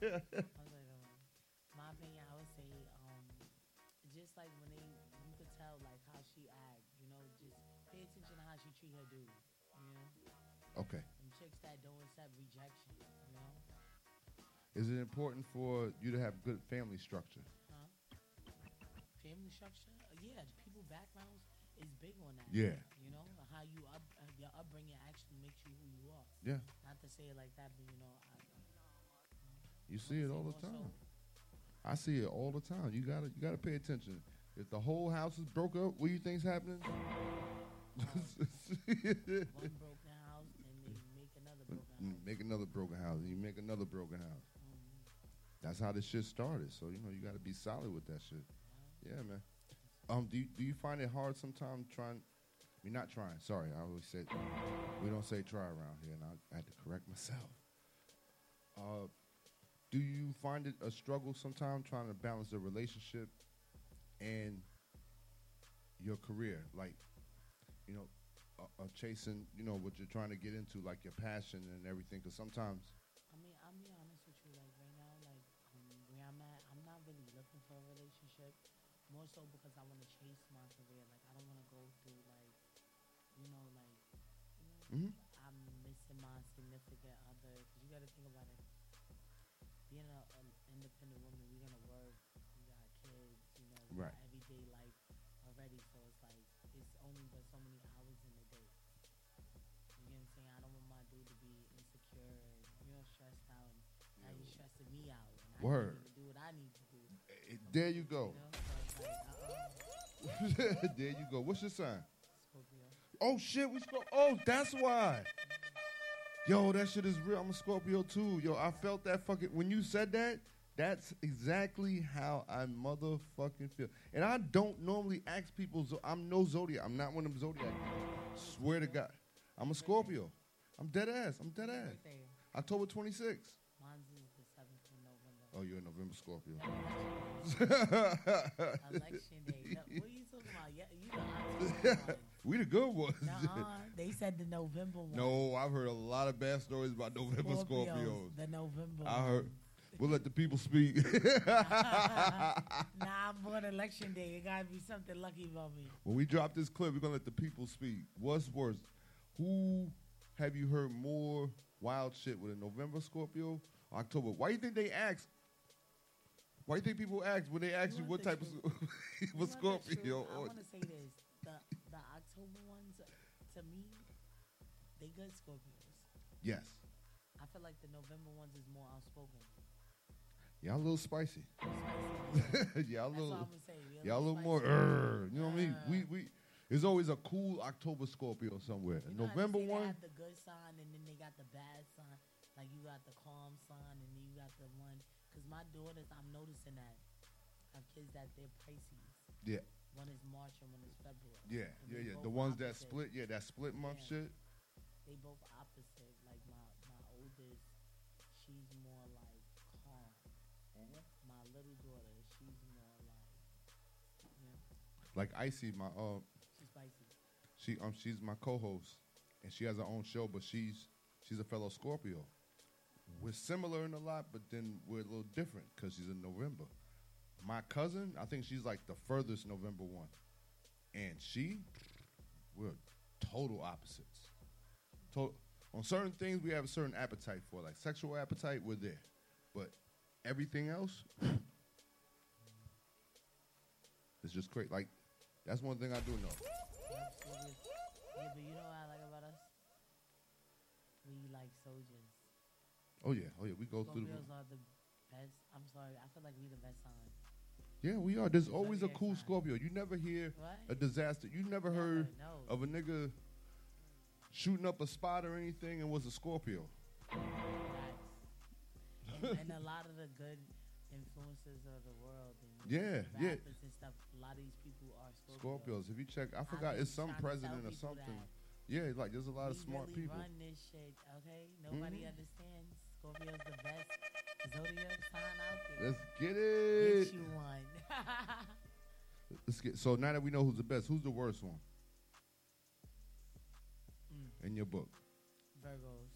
S13: Hold on, hold on. my opinion, I would say, um, just like when they, you could tell like how she act. You know, just pay attention to how she treat her dude. You know,
S11: Okay.
S13: them chicks that don't accept rejection. You know,
S11: Is it important for you to have good family structure?
S13: huh? Family structure, uh, yeah. People backgrounds is big on that.
S11: Yeah.
S13: You know how you up, uh, your upbringing actually makes you who you are.
S11: Yeah.
S13: Not to say it like that, but you know,
S11: You see it all the time. I see it all the time. You gotta you gotta pay attention. If the whole house is broke up, what do you think's happening?
S13: one broken house and
S11: You make another broken house, and you make another broken house. That's how this shit started. So you know you got to be solid with that shit. Yeah, man. Um, do you, do you find it hard sometimes trying? I mean, not trying. Sorry, I always said we don't say try around here, and I, I had to correct myself. Uh, do you find it a struggle sometimes trying to balance the relationship and your career? Like, you know, uh, uh, chasing, you know, what you're trying to get into, like your passion and everything. Because sometimes,
S13: I mean, I'll be honest with you. Like right now, like um, where I'm at, I'm not really looking for a relationship. More so because I want to chase my career. Like I don't want to go through like, you know, like, you know,
S11: Mhm.
S13: I'm missing my significant other. Because you got to think about it. Being an independent woman, we're gonna work. We got kids. You know, we
S11: Right.
S13: got everyday life already. So it's like it's only but so many hours in a day. You know what I'm saying? I don't want my dude to be insecure and you know stressed out. And now he's stressing me out. And
S11: Word.
S13: can't do what I need to do.
S11: eh, there you go.
S13: You know? So like, uh-uh.
S11: there you go. What's your sign?
S13: Scorpio.
S11: Oh shit, we Scorpio. Oh, that's why. Yo, that shit is real. I'm a Scorpio too. Yo, I felt that fucking when you said that. That's exactly how I motherfucking feel. And I don't normally ask people. zo- I'm no zodiac. I'm not one of them zodiac. Swear to God, I'm a Scorpio. I'm dead ass. I'm dead ass. October 26th.
S13: Mine's is the seventh of November.
S11: Oh, you're a November Scorpio.
S13: Election day. No, what are you talking about? Yeah, you the October one.
S11: We the good ones.
S13: Nuh-uh. They said the November one.
S11: No, I've heard a lot of bad stories about November
S13: Scorpios,
S11: Scorpios.
S13: The November.
S11: I heard. We'll let the people speak.
S13: nah, I'm born election day. It gotta be something lucky about me.
S11: when we drop this clip, we're gonna let the people speak. What's worse? Who have you heard more wild shit with a November Scorpio, or October? Why do you think they ask? Why do you think people ask when they ask you, what type of
S13: You the
S11: Scorpio?
S13: I want to say this: to me, they good Scorpios.
S11: yes,
S13: I feel like the November ones is more outspoken.
S11: y'all a little spicy. y'all a little,
S13: all I'ma say. A
S11: y'all a
S13: little
S11: more. "Urgh," you know what I mean? Uh. We we. There's always a cool October Scorpio somewhere.
S13: You know
S11: November
S13: say they
S11: one.
S13: have the good sign and then they got the bad sign. Like you got the calm sign and then you got the one. Cause my daughters, I'm noticing that have kids that they're Pisces.
S11: Yeah.
S13: One is March and one is February.
S11: Yeah,
S13: And
S11: yeah, yeah. The ones that split, yeah, that split month
S13: Yeah.
S11: shit.
S13: They both opposite. Like my my oldest, she's more like calm. My little daughter, she's more like, yeah,
S11: Like Icy, my uh,
S13: she's spicy.
S11: she um, she's my co-host, and she has her own show, but she's she's a fellow Scorpio. We're similar in a lot, but then we're a little different because she's in November. My cousin, I think she's like the furthest November one, and she, we're total opposites. To- on certain things, we have a certain appetite for, like sexual appetite, we're there, but everything else, it's just great. Like that's one thing I do know.
S13: Yeah, but you know what I like about us? We like soldiers.
S11: Oh yeah, oh yeah, we go through the.
S13: Scorpios are the best. I'm sorry, I feel like we the best sign.
S11: Yeah, we are. There's always a cool. Scorpio. You never hear
S13: What?
S11: a disaster. You never heard
S13: no.
S11: of a nigga shooting up a spot or anything and was a Scorpio.
S13: and, and a lot of the good influences of the world and
S11: Yeah, yeah.
S13: stuff. A lot of these people are Scorpios.
S11: Scorpios. If you check, I forgot
S13: been
S11: it's some
S13: trying to tell
S11: president or something. Yeah, like there's a lot of smart
S13: really
S11: people.
S13: run this shit, okay? Nobody
S11: Mhm.
S13: understands. Scorpio's the best zodiac sign out there.
S11: Let's get it.
S13: Get you one.
S11: Let's get. So now that we know who's the best, who's the worst one
S13: Mm.
S11: in your book?
S13: Virgos,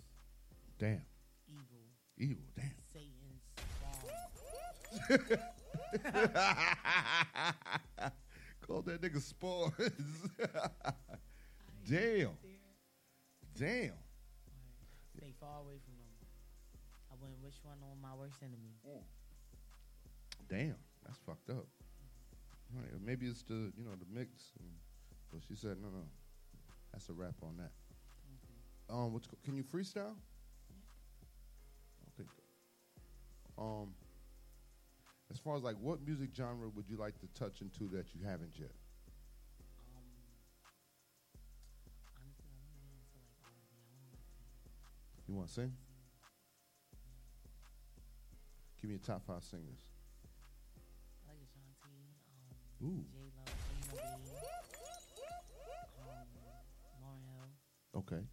S11: Damn.
S13: evil,
S11: Evil. Damn.
S13: Satan's spawn.
S11: Call that nigga spawns. Damn. Damn.
S13: Stay far away from I one on my worst enemy.
S11: Damn. That's fucked up. Right, maybe it's the you know the mix, and, but she said no, no. That's a wrap on that. Um, what's, can you freestyle? Okay. Um, as far as like what music genre would you like to touch into that you haven't yet?
S13: Um, honestly, I'm really into like R&B. I want to like
S11: You want to sing? Give me your top five singers.
S13: I like Ashanti, um, J Lo, um, Lauryn Hill.
S11: Okay.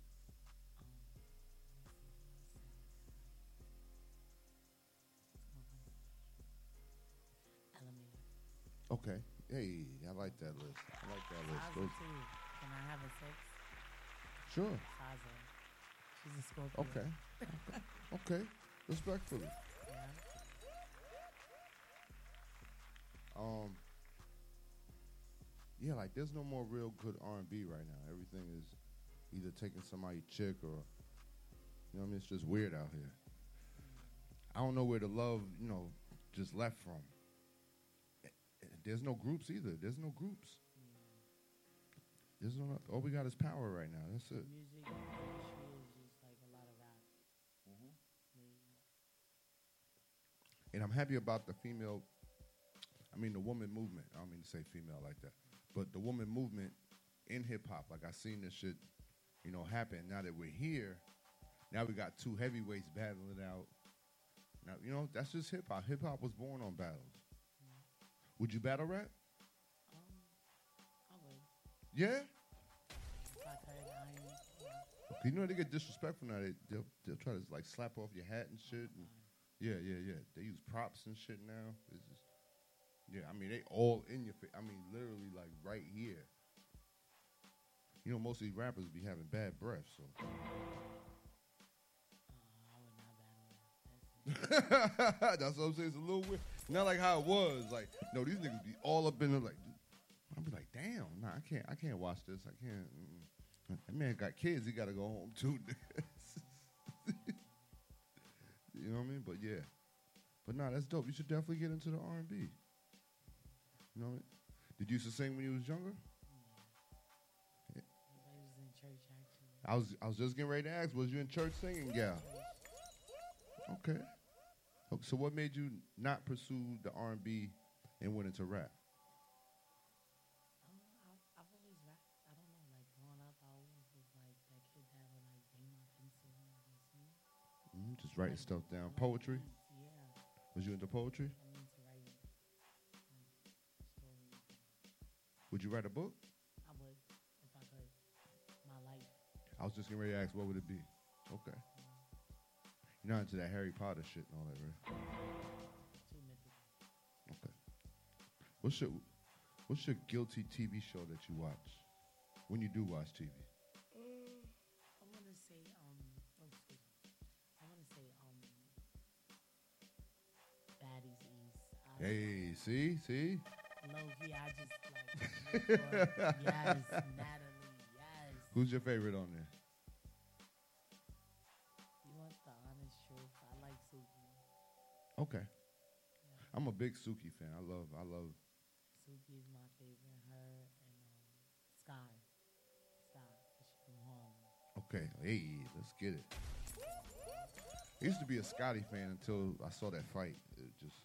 S11: Okay. Hey, I like that list. I like that list. Those-.
S13: Can I have a six?
S11: Sure.
S13: SZA. She's a Scorpio.
S11: Okay. Okay. Respectfully.
S13: Yeah.
S11: Um. Yeah, like there's no more real good R and B right now. Everything is either taking somebody chick or, you know, what I mean, it's just weird out here. I don't know where the love, you know, just left from. There's no groups either. There's no groups. There's no. All we got is power right now. That's it.
S13: Music industry is just like a lot.
S11: And I'm happy about the female, I mean, the woman movement. I don't mean to say female like that, but the woman movement in hip hop. Like I seen this shit, you know, happen. Now that we're here, now we got two heavyweights battling it out. Now, you know, that's just hip hop. Hip hop was born on battles. Would you battle rap?
S13: Um, I would.
S11: Yeah?
S13: If I ain't. yeah.
S11: You know they get disrespectful now. They, they'll, they'll try to like slap off your hat and shit. And yeah, yeah, yeah. They use props and shit now. It's just, yeah, I mean they all in your face. I mean literally like right here. You know most of these rappers be having bad breath, so. That's what I'm saying. It's a little weird. Not like how it was. Like, no, these niggas be all up in the like. I'll be like, damn, nah, I can't, I can't watch this. I can't. mm. That man got kids. He got to go home too. you know what I mean? But yeah, but nah, that's dope. You should definitely get into the R and B. You know? Did you used to sing when you was younger?
S13: Actually.
S11: I was, I was just getting ready to ask. Was you in church singing, gal? Okay. So what made you not pursue the R and B and went into rap? Mm, just writing stuff down. Poetry.
S13: Yeah.
S11: Was you into poetry? Would you write a book?
S13: I would if I could. My life.
S11: I was just getting ready to ask, what would it be? Okay. You're not into that Harry Potter shit and all that, right?
S13: Too mythical.
S11: Okay. What's your What's your guilty TV show that you watch when you do watch TV?
S13: Mm, I want to say um. Oh, excuse me. I want to say um. Baddies East. I,
S11: Hey, see, see.
S13: Low key, I just like. yes, Natalie. Yes.
S11: Who's your favorite on there?
S13: You want the honest truth? I like Suki.
S11: Okay. I'm a big Suki fan. I love, I love.
S13: Suki is my favorite. Her and um, Sky. Sky, she from home.
S11: Okay, hey, let's get it. I used to be a Scotty fan until I saw that fight. It just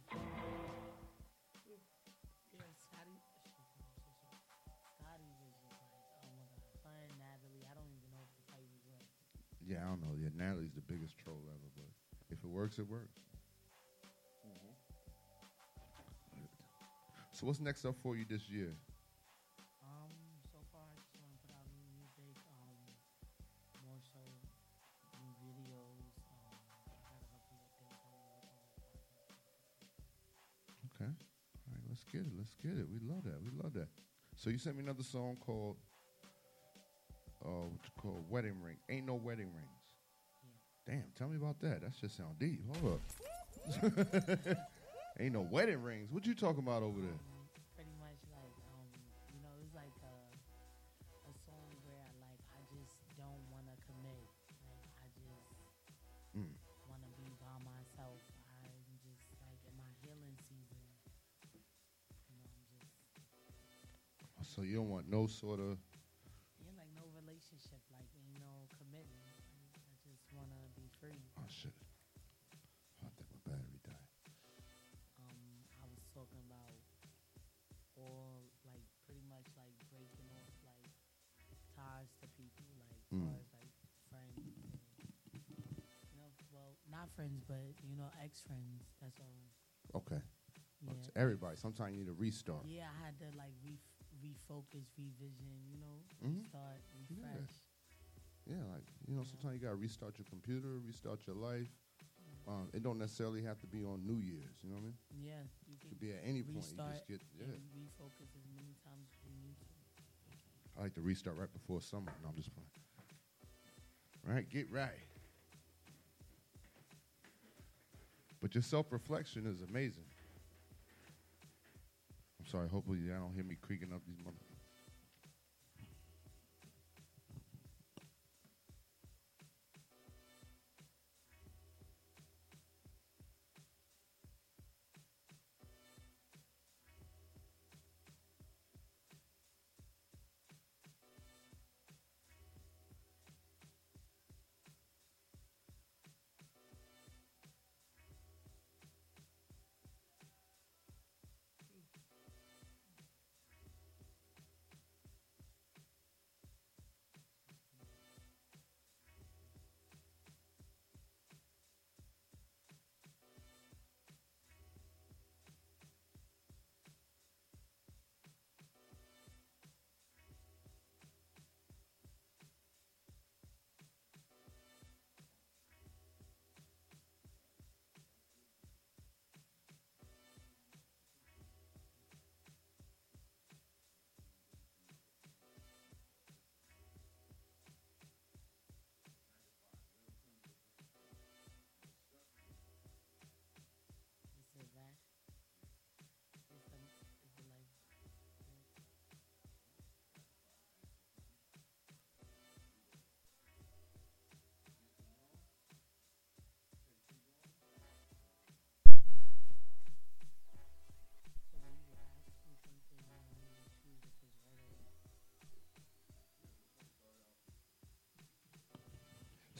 S13: yeah, I don't know.
S11: Yeah, Natalie's the biggest troll ever, but if it works, it works. So what's next up for you this year?
S13: Um, so far I just want to put out new music. Um, more so new videos. Um, I got a couple of things I want to work on.
S11: Okay. All right, let's get it. Let's get it. We love that. We love that. So you sent me another song called uh what you call Wedding Ring. Ain't no wedding rings. Damn, tell me about that. That shit sound deep. Hold up. Ain't no wedding rings. What you talking about over there?
S13: Pretty much like um, you know, it's like a a song where I like I just don't want to commit. Like I just
S11: Mm.
S13: want to be by myself. I'm just like in my healing season. You know,
S11: So you don't want no sort of shit. I think my battery died.
S13: um, I was talking about all like pretty much like breaking off like ties to people, like
S11: Mm.
S13: as like friends and
S14: friends, but you know, ex friends. That's all.
S11: Okay.
S14: Yeah.
S11: It's everybody. Sometimes you need a restart.
S14: Yeah, I had to like re- refocus, revision. You know,
S11: Mhm.
S14: start refresh.
S11: Yeah, like you know, sometimes you gotta restart your computer, restart your life. Um, it don't necessarily have to be on New Year's. You know what I mean?
S14: Yeah, you
S11: It could be at any point. You just get yeah.
S14: refocus as many times as you need to.
S11: I like to restart right before summer. No, I'm just playing. Right, get right. But your self reflection is amazing. I'm sorry. Hopefully, y'all don't hear me creaking up these mother.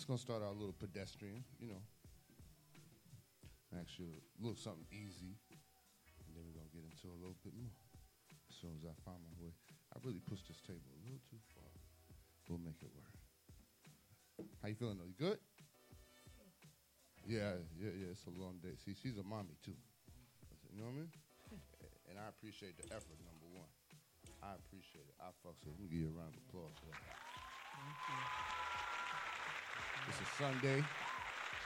S14: It's
S11: gonna start out a little pedestrian, you know. Actually, a little something easy, and then we're gonna get into a little bit more. As soon as I find my way, I really pushed this table a little too far. We'll make it work. How you feeling though? You good? Yeah, yeah, yeah. It's a long day. See, she's a mommy too. You know what I mean? and I appreciate the effort. Number one, I appreciate it. I fucks with. it. Let me give you a round of applause for that.
S14: Thank you.
S11: It's a Sunday.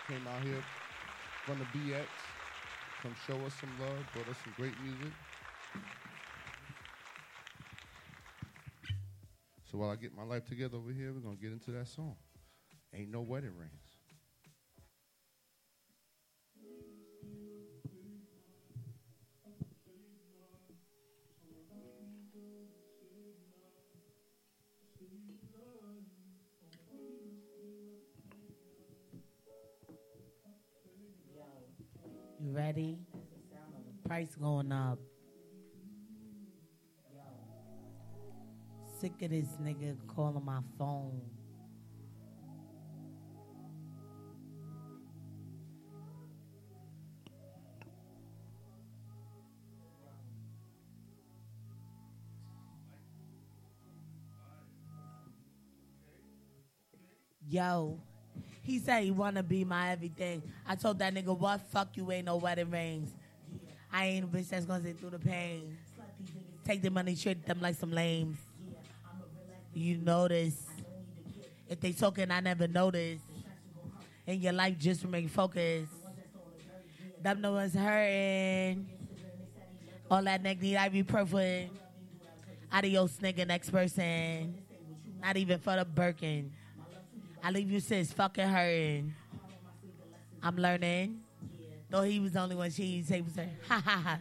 S11: Came out here from the BX. Come show us some love. Brought us some great music. So while I get my life together over here, we're gonna get into that song. Ain't no wedding rings.
S14: Nigga calling my phone. Yo, he said he wanna be my everything. I told that nigga, what? Fuck you, ain't no wedding rings. I ain't a bitch that's gonna sit through the pain. Take the money, treat them like some lames. You notice. If they talking, I never notice. In your life, just remain focused. Them no one's hurting. All that neck need ibuprofen. Adios, nigga, next person. Not even for the Birkin. I leave you sis fucking hurting. I'm learning. Though he was the only one she was her, ha ha ha.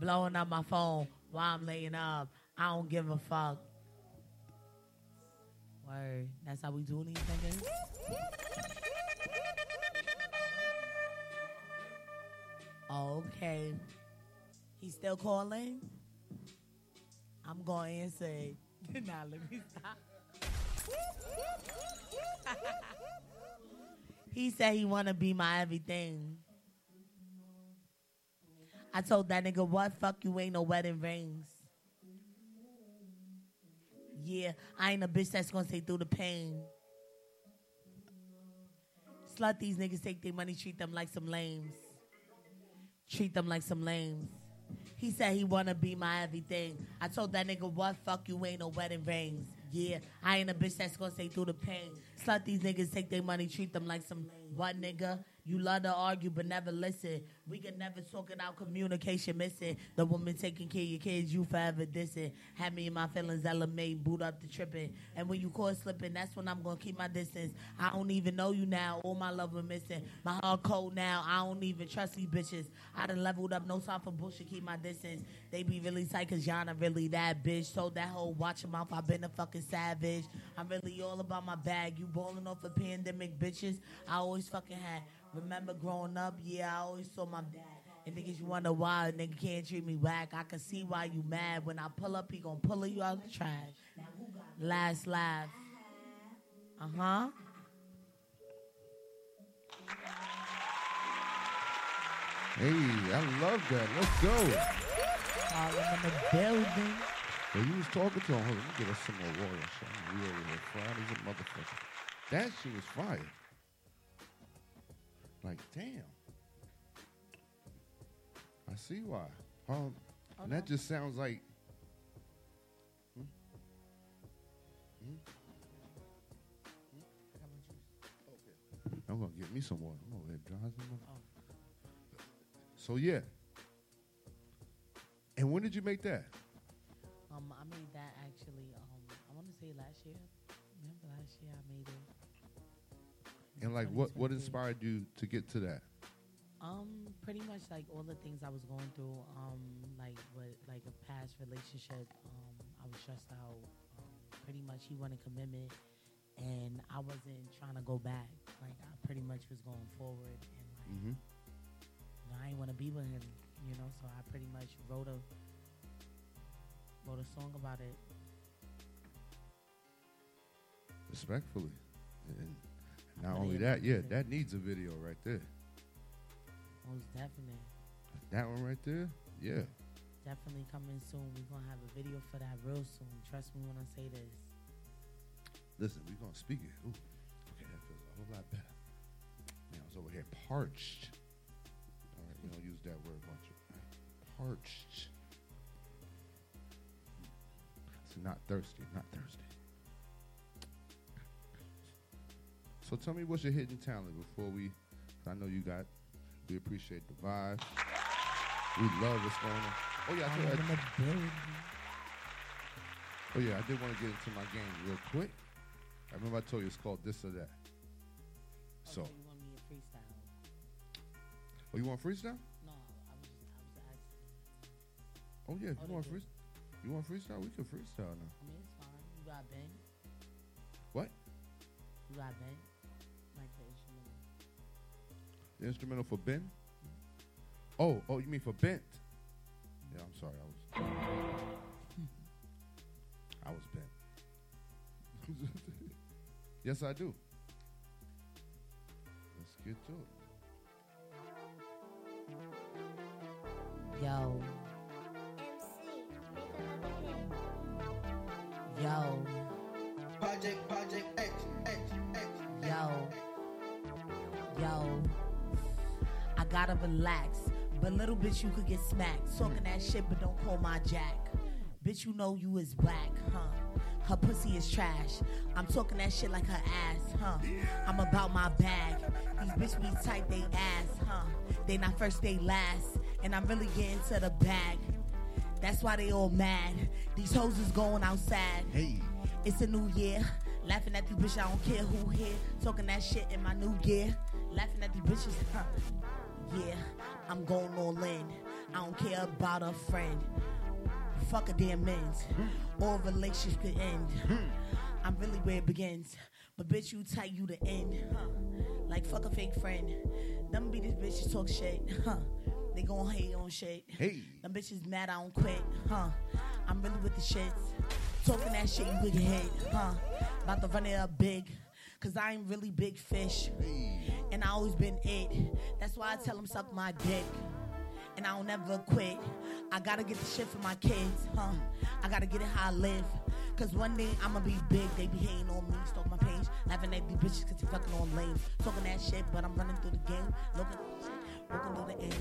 S14: Blowing up my phone while I'm laying up. I don't give a fuck. Word. That's how we do these niggas. Okay. He still calling? I'm going to it. nah, let me stop. he said he want to be my everything. I told that nigga, what? Fuck you, ain't no wedding rings. Yeah, I ain't a bitch that's gonna stay through the pain. Slut these niggas take their money, treat them like some lames. Treat them like some lames. He said he wanna be my everything. I told that nigga what fuck you ain't no wedding rings. Yeah, I ain't a bitch that's gonna stay through the pain. Slut these niggas take their money, treat them like some what nigga? You love to argue but never listen. We can never talk it out, communication missing. The woman taking care of your kids, you forever dissing. Had me in my feelings, LMA, boot up the tripping. And when you caught slipping, that's when I'm gonna keep my distance. I don't even know you now, all my love are missing. My heart cold now, I don't even trust these bitches. I done leveled up, no time for bullshit, keep my distance. They be really tight cause y'all not really that bitch. Told that whole watch your mouth, I been a fucking savage. I'm really all about my bag. You balling off the pandemic bitches. I always fucking had. Remember growing up, yeah, I always saw my dad. And niggas, you wonder why a nigga can't treat me whack. I can see why you mad. When I pull up, he gonna pull you out the trash. Last laugh. Uh huh.
S11: Hey, I love that. Let's go.
S14: All in the building.
S11: Well, you was talking to him. Hold on, let me get us some more water. son. We over here as a motherfucker. That shit was fire. Like, damn. I see why. Um, and that just sounds like. Hmm? Hmm? I'm gonna get me some water. I'm over here dry some more. So yeah. And when did you make that?
S14: Um, I made that actually. Um, I want to say last year.
S11: And like, what what inspired you to get to that?
S14: Um, pretty much like all the things I was going through. Um, like what like a past relationship. Um, I was stressed out. Um, pretty much he wanted commitment, and I wasn't trying to go back. Like I pretty much was going forward, and like
S11: Mm-hmm.
S14: you know, I didn't want to be with him. You know, so I pretty much wrote a wrote a song about it.
S11: Respectfully. And not only that, yeah, that needs a video right there.
S14: Most definitely.
S11: That one right there, yeah.
S14: Definitely coming soon. We're gonna have a video for that real soon. Trust me when I say this.
S11: Listen, we're gonna speak it. Ooh, okay, that feels a whole lot better. Man, I was over here parched. All right, we don't use that word much. Parched. So not thirsty, not thirsty. So tell me what's your hidden talent before we. I know you got. We appreciate the vibe. We love what's going on. Oh yeah, I told
S14: I'm in the building.
S11: Oh yeah, I did want to get into my game real quick. I remember I told you it's called this or that. So,
S14: Okay, you want me to freestyle?
S11: oh, you want freestyle?
S14: No, I was I was asking.
S11: Oh yeah, if
S14: Oh,
S11: you want
S14: do.
S11: freestyle, you want freestyle? We can freestyle now.
S14: I mean, it's fine. You got Ben.
S11: What?
S14: You got Ben. Like the instrumental.
S11: The instrumental for Ben? Oh, oh, you mean for Bent? Yeah, I'm sorry, I was. I was bent. yes, I do. Let's get to it.
S14: Yo. Yo.
S23: Project, Project X, X, X.
S14: Yo. Yo. Gotta relax. But little bitch, you could get smacked. Talking that shit, but don't call my jack. Bitch, you know you is whack, huh? Her pussy is trash. I'm talking that shit like her ass, huh? I'm about my bag. These bitch be tight, they ass, huh? They not first, they last. And I'm really getting to the bag. That's why they all mad. These hoes is going outside.
S11: Hey.
S14: It's a new year. Laughing at these bitches, I don't care who here. Talking that shit in my new gear. Laughing at these bitches, huh? Yeah, I'm going all in. I don't care about a friend. Fuck a damn men's. All relationships could end. I'm really where it begins. But bitch, you tight, you the end. Huh? Like fuck a fake friend. Them be these bitches talk shit. Huh? They gon' hate on shit.
S11: Hey.
S14: Them bitches mad I don't quit. Huh? I'm really with the shits. Talking that shit you could get hit. Huh? About to run it up big. Cause I ain't really big fish. And I always been it. That's why I tell them suck my dick. And I don't never quit. I gotta get the shit for my kids, huh? I gotta get it how I live. Cause one day I'ma be big. They be hating on me, stalk my page.
S13: Laughing at these bitches cause they fucking on lame. Talking that shit, but I'm running through the game. Looking, looking through the aim.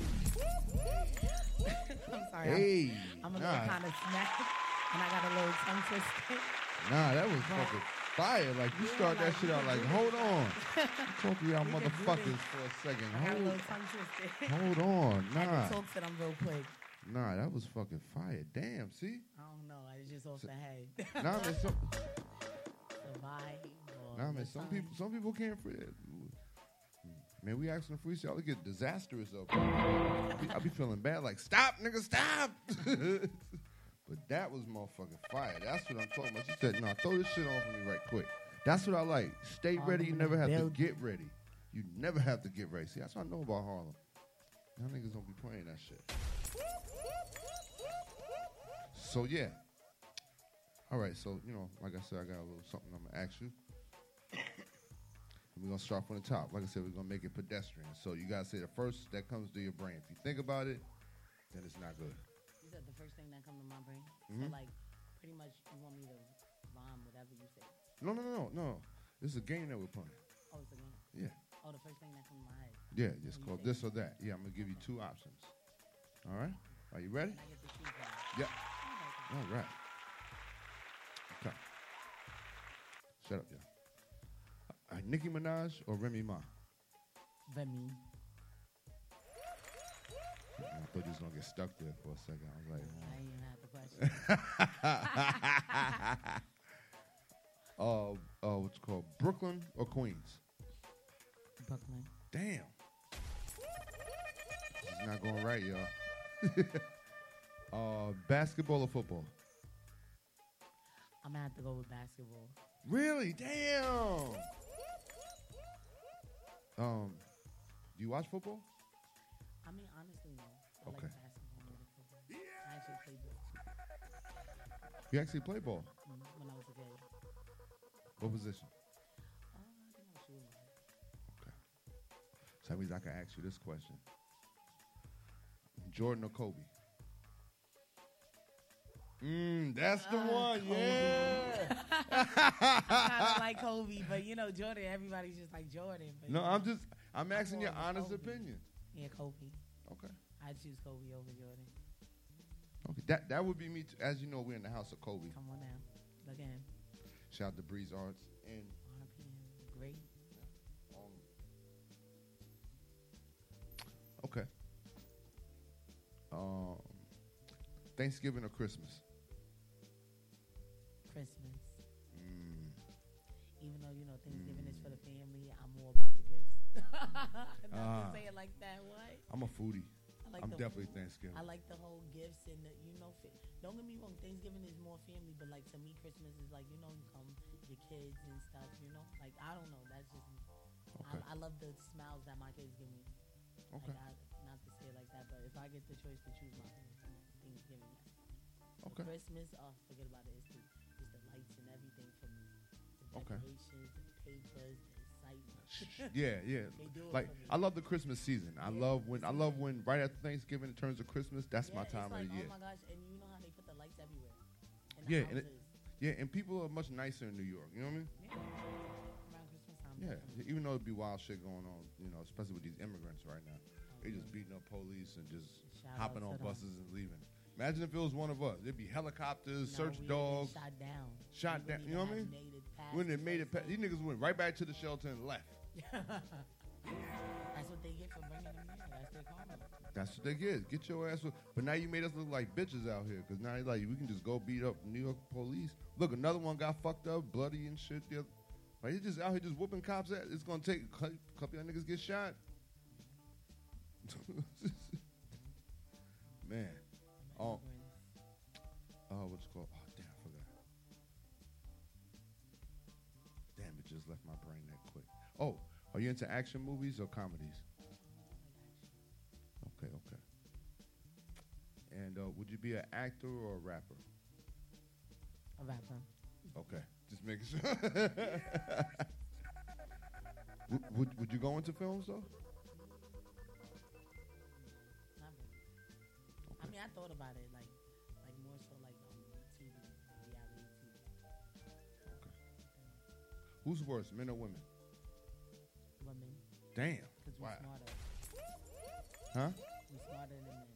S13: I'm sorry. I'm-
S11: Hey,
S13: I'm, a
S11: nah.
S13: little kind of smacked. And I got a little tongue twisted.
S11: Nah, that was fucking fire. Like you
S13: Yeah,
S11: start that shit out like, hold on. Talk to y'all motherfuckers for a second.
S13: I
S11: Hold, hold on.
S13: I
S11: Nah.
S13: to talk to them real quick.
S11: Nah, that was fucking fire. Damn, see?
S13: I don't know. I was just off
S11: So-
S13: the head.
S11: Nah, man, some, nah, man, some people, some people can't free. Man, we asking freestyle to get disastrous up. I be, I be feeling bad, like stop, nigga, stop. But that was motherfucking fire. That's what I'm talking about. She said, "No, throw this shit on for me right quick." That's what I like. Stay
S13: All
S11: ready. You never have to get ready. You never have to get ready. See, that's what I know about Harlem. Y'all niggas don't be playing that shit. So yeah. All right. So you know, like I said, I got a little something I'm gonna ask you. We're gonna start from the top. Like I said, we're gonna make it pedestrian. So you gotta say the first that comes to your brain. If you think about it, then it's not good.
S13: The first thing that come to my brain.
S11: Mhm.
S13: So like, pretty much, you want me to rhyme whatever you say.
S11: No, no, no, no, no. This is a game that we're playing.
S13: Oh, it's a game.
S11: Yeah.
S13: Oh, the first thing that come to my head.
S11: Yeah, it's called
S13: say-
S11: this or that. Yeah, I'm gonna give you two options. All right. Are you ready?
S13: And I get to choose one.
S11: Yep. All right. Okay. Shut up, y'all. Uh, Nicki Minaj or Remy Ma?
S13: Remy.
S11: I thought you was gonna get stuck there for a second. I was like,
S13: I ain't even had the question.
S11: uh, uh, what's it called Brooklyn or Queens?
S13: Brooklyn.
S11: Damn. Is not going right, y'all. uh, basketball or football?
S13: I'm gonna have to go with basketball.
S11: Really? Damn. Um, do you watch football?
S13: I mean, honestly, no. I
S11: Okay.
S13: like basketball more than football. I actually played ball
S11: You actually play ball.
S13: mm, when I was a kid.
S11: What position?
S13: Uh, I think I was shooting.
S11: So that means I can ask you this question: Jordan or Kobe? Mm, that's the
S13: Uh,
S11: one.
S13: Kobe.
S11: Yeah.
S13: I kind of like Kobe, but you know Jordan. Everybody's just like Jordan. But
S11: no, I'm just I'm asking your honest opinion.
S13: Yeah, Kobe.
S11: Okay.
S13: I choose Kobe over Jordan.
S11: Okay. That that would be me. Too. As you know, we're in the house of Kobe.
S13: Come on now, look at.
S11: Shout out to Breeze Arts and
S13: RPM, great.
S11: um. Okay. Um, Thanksgiving or? Christmas.
S13: to uh-huh. say it like that. What?
S11: I'm a foodie.
S13: I like
S11: I'm definitely. Thanksgiving.
S13: I like the whole gifts and the, you know, don't get me wrong. Thanksgiving is more family, but like to me, Christmas is like you know, you come your kids and stuff. You know, like I don't know. That's just.
S11: Okay.
S13: I, I love the smiles that my kids give me.
S11: Okay.
S13: Like, I, not to say it like that, but if I get the choice to choose my Thanksgiving, yes.
S11: Okay.
S13: Christmas, oh, forget about it. It's the, it's the lights and everything for me. The
S11: Okay.
S13: decorations, the papers, excitement.
S11: yeah, yeah. Like. I love the Christmas season. I love when I love when right after Thanksgiving it turns to Christmas. That's my time
S13: like,
S11: of the oh year.
S13: Oh my gosh! And you know how they put the lights everywhere. The
S11: yeah, and it, yeah, and people are much nicer in New York. You know what I mean?
S13: Yeah. Time.
S11: Yeah, even though it'd be wild shit going on, you know, especially with these immigrants right now. They just mm-hmm. beating up police and just
S13: Shout
S11: hopping on
S13: to them.
S11: buses and leaving. Imagine if it was one of us. There'd be helicopters,
S13: No,
S11: search
S13: we would've been
S11: dogs,
S13: Shot down.
S11: shot down. You know what I mean?
S13: Have made it past
S11: When they made it,
S13: first
S11: pa- these niggas went right back to the shelter and left.
S13: That's what they get for bringing them here. That's their karma.
S11: That's what they get. Get your ass. with- But now you made us look like bitches out here, cause now you like we can just go beat up New York police. Look, another one got fucked up, bloody and shit. The other, like he's just out here just whooping cops. At it's gonna take a cou- couple of niggas get shot. Man, oh, oh, what's it called? Oh, are you into action movies or comedies? Okay, okay. And uh, would you be an actor or a rapper?
S13: A rapper.
S11: Okay, just making sure. would, would would you go into films though?
S13: Really. I mean, I thought about it, like, like more so like um, TV, reality TV. Okay.
S11: Who's worse, men or women? Damn.
S13: Because we're
S11: Wow.
S13: smarter.
S11: Huh?
S13: We're smarter than men.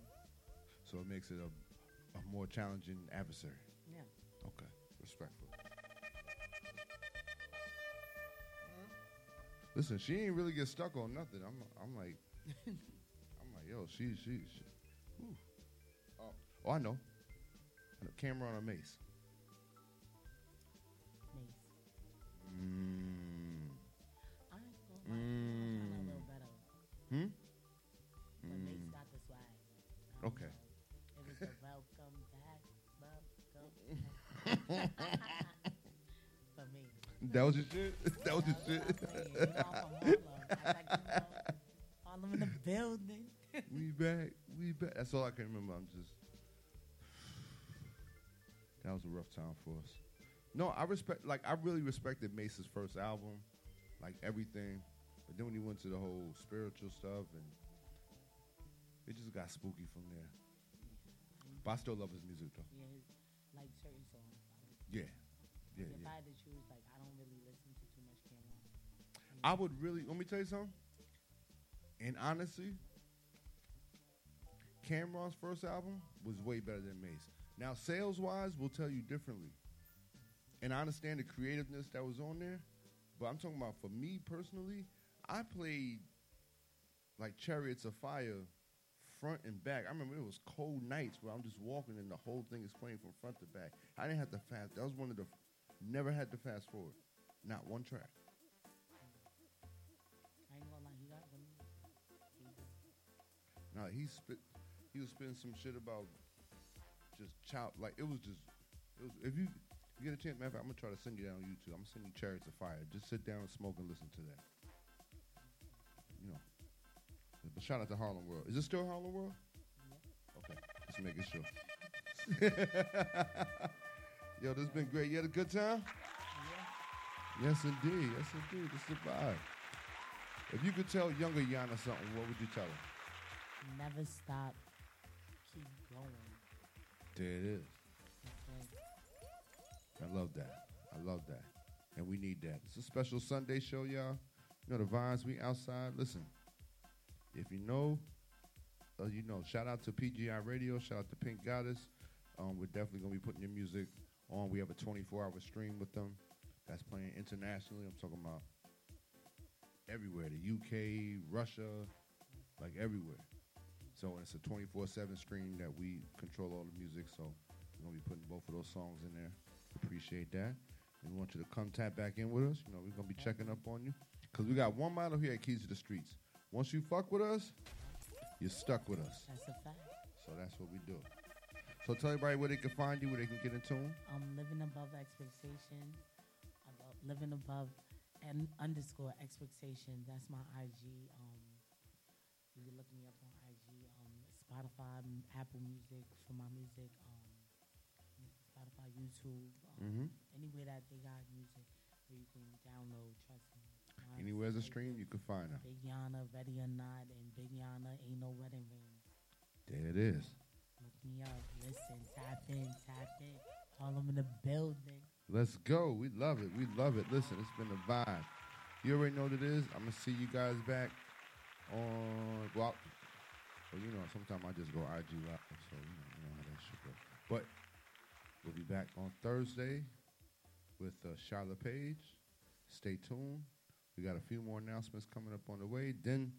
S11: So it makes it a, a more challenging adversary.
S13: Yeah.
S11: Okay. Respectful. Listen, she ain't really get stuck on nothing. I'm I'm like I'm like, yo, she she, she. Oh, oh, I know. Camera on a mace.
S13: Mase.
S11: Mm.
S13: I ain't
S11: Hmm?
S13: Mase
S11: Mm.
S13: got the swag. I don't
S11: Okay.
S13: know. It was a welcome back, welcome back. For me.
S11: That was your shit? That was your shit?
S13: You know, I'm from Harlem. I like, you know, Harlem in the building.
S11: we back, we back. That's all I can remember. I'm just. That was a rough time for us. No, I respect. Like I really respected Mase's first album, like everything. But then when he went to the whole spiritual stuff, and it just got spooky from there. But I still love his music though.
S13: Yeah, his, like certain songs. I.
S11: Yeah, yeah,
S13: if
S11: yeah.
S13: I had to choose, like, I don't really listen to too much Cam'ron.
S11: I would really let me tell you something. And honestly, Cam'ron's first album was way better than Mase. Now, sales wise, we'll tell you differently. And I understand the creativeness that was on there, but I'm talking about for me personally, I played like Chariots of Fire front and back. I remember it was cold nights where I'm just walking and the whole thing is playing from front to back. I didn't have to fast. That was one of the never had to fast forward. Not one track.
S13: I ain't he got them. He did.
S11: No, he spit. He was spitting some shit about just child. Like it was just. It was. If you, you get a chance, matter of fact, I'm gonna try to send you down on YouTube. I'm gonna send you Chariots of Fire. Just sit down and smoke and listen to that. But shout out to Harlem World. Is it still Harlem World? Okay, just making sure. Yo, this has been great. You had a good time? Yes, indeed. Yes, indeed. This is a vibe. If you could tell younger Yana something, what would you tell her?
S13: Never stop. Keep going.
S11: There it is.
S13: Okay.
S11: I love that. I love that. And we need that. It's a special Sunday show, y'all. You know the vibes. We outside. Listen, if you know, uh, you know. Shout out to PGI Radio. Shout out to Pink Goddess. Um, we're definitely gonna be putting your music on. We have a 24-hour stream with them. That's playing internationally. I'm talking about everywhere. The UK, Russia, like everywhere. So it's a 24/7 stream that we control all the music. So we're gonna be putting both of those songs in there. Appreciate that. And we want you to come tap back in with us. You know, we're gonna be checking up on you because we got one model here at Keys to the Streets. Once you fuck with us, you're stuck with us.
S13: That's a fact.
S11: So that's what we do. So tell everybody where they can find you, where they can get in tune.
S13: I'm living above expectation. About living above and underscore expectation. That's my IG. Um, you can look me up on IG. Um, Spotify, Apple Music for my music. Um, Spotify, YouTube. Um,
S11: Mhm.
S13: Anywhere that they got music where you can download. Trust me. Mine's
S11: Anywhere there's a stream, you can find her.
S13: Big Yana, ready or not, and Big Yana ain't no wedding ring.
S11: There it is.
S13: Look me up. Listen, tap in, tap in. Harlem in the building.
S11: Let's go. We love it. We love it. Listen, it's been a vibe. You already know what it is. I'm gonna see you guys back on well, well you know, sometimes I just go IG live, so you know, you know how that shit goes. But we'll be back on Thursday with uh, Charlotte Page. Stay tuned. We got a few more announcements coming up on the way. Then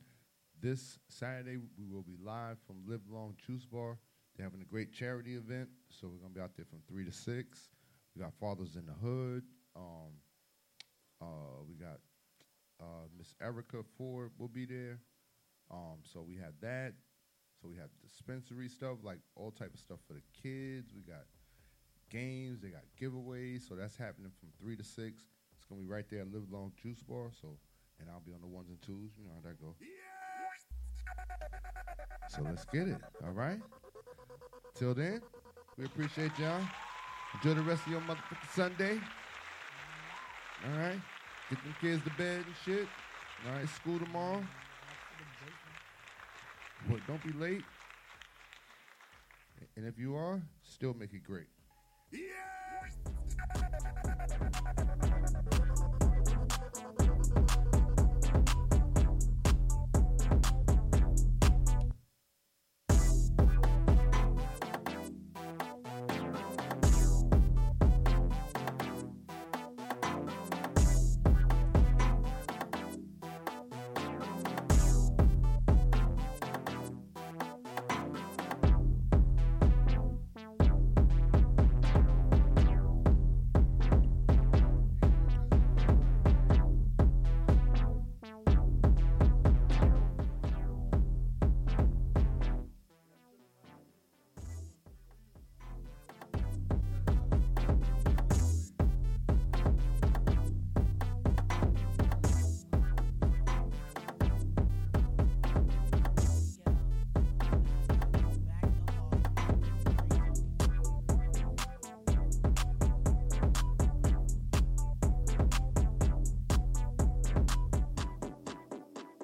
S11: this Saturday, we will be live from Live Long Juice Bar. They're having a great charity event, so we're going to be out there from 3 to 6. We got Fathers in the Hood. Um, uh, we got uh, Miss Erica Ford will be there. Um, so we have that. So we have dispensary stuff, like all type of stuff for the kids. We got games. They got giveaways. So that's happening from 3 to 6 gonna be right there at Live Long Juice Bar. So, and I'll be on the ones and twos. You know how that go. So let's get it. All right. Till then, we appreciate y'all. Enjoy the rest of your motherfucking Sunday. All right. Get them kids to bed and shit. All right. School tomorrow. But don't be late. And if you are, still make it great.
S3: Yeah!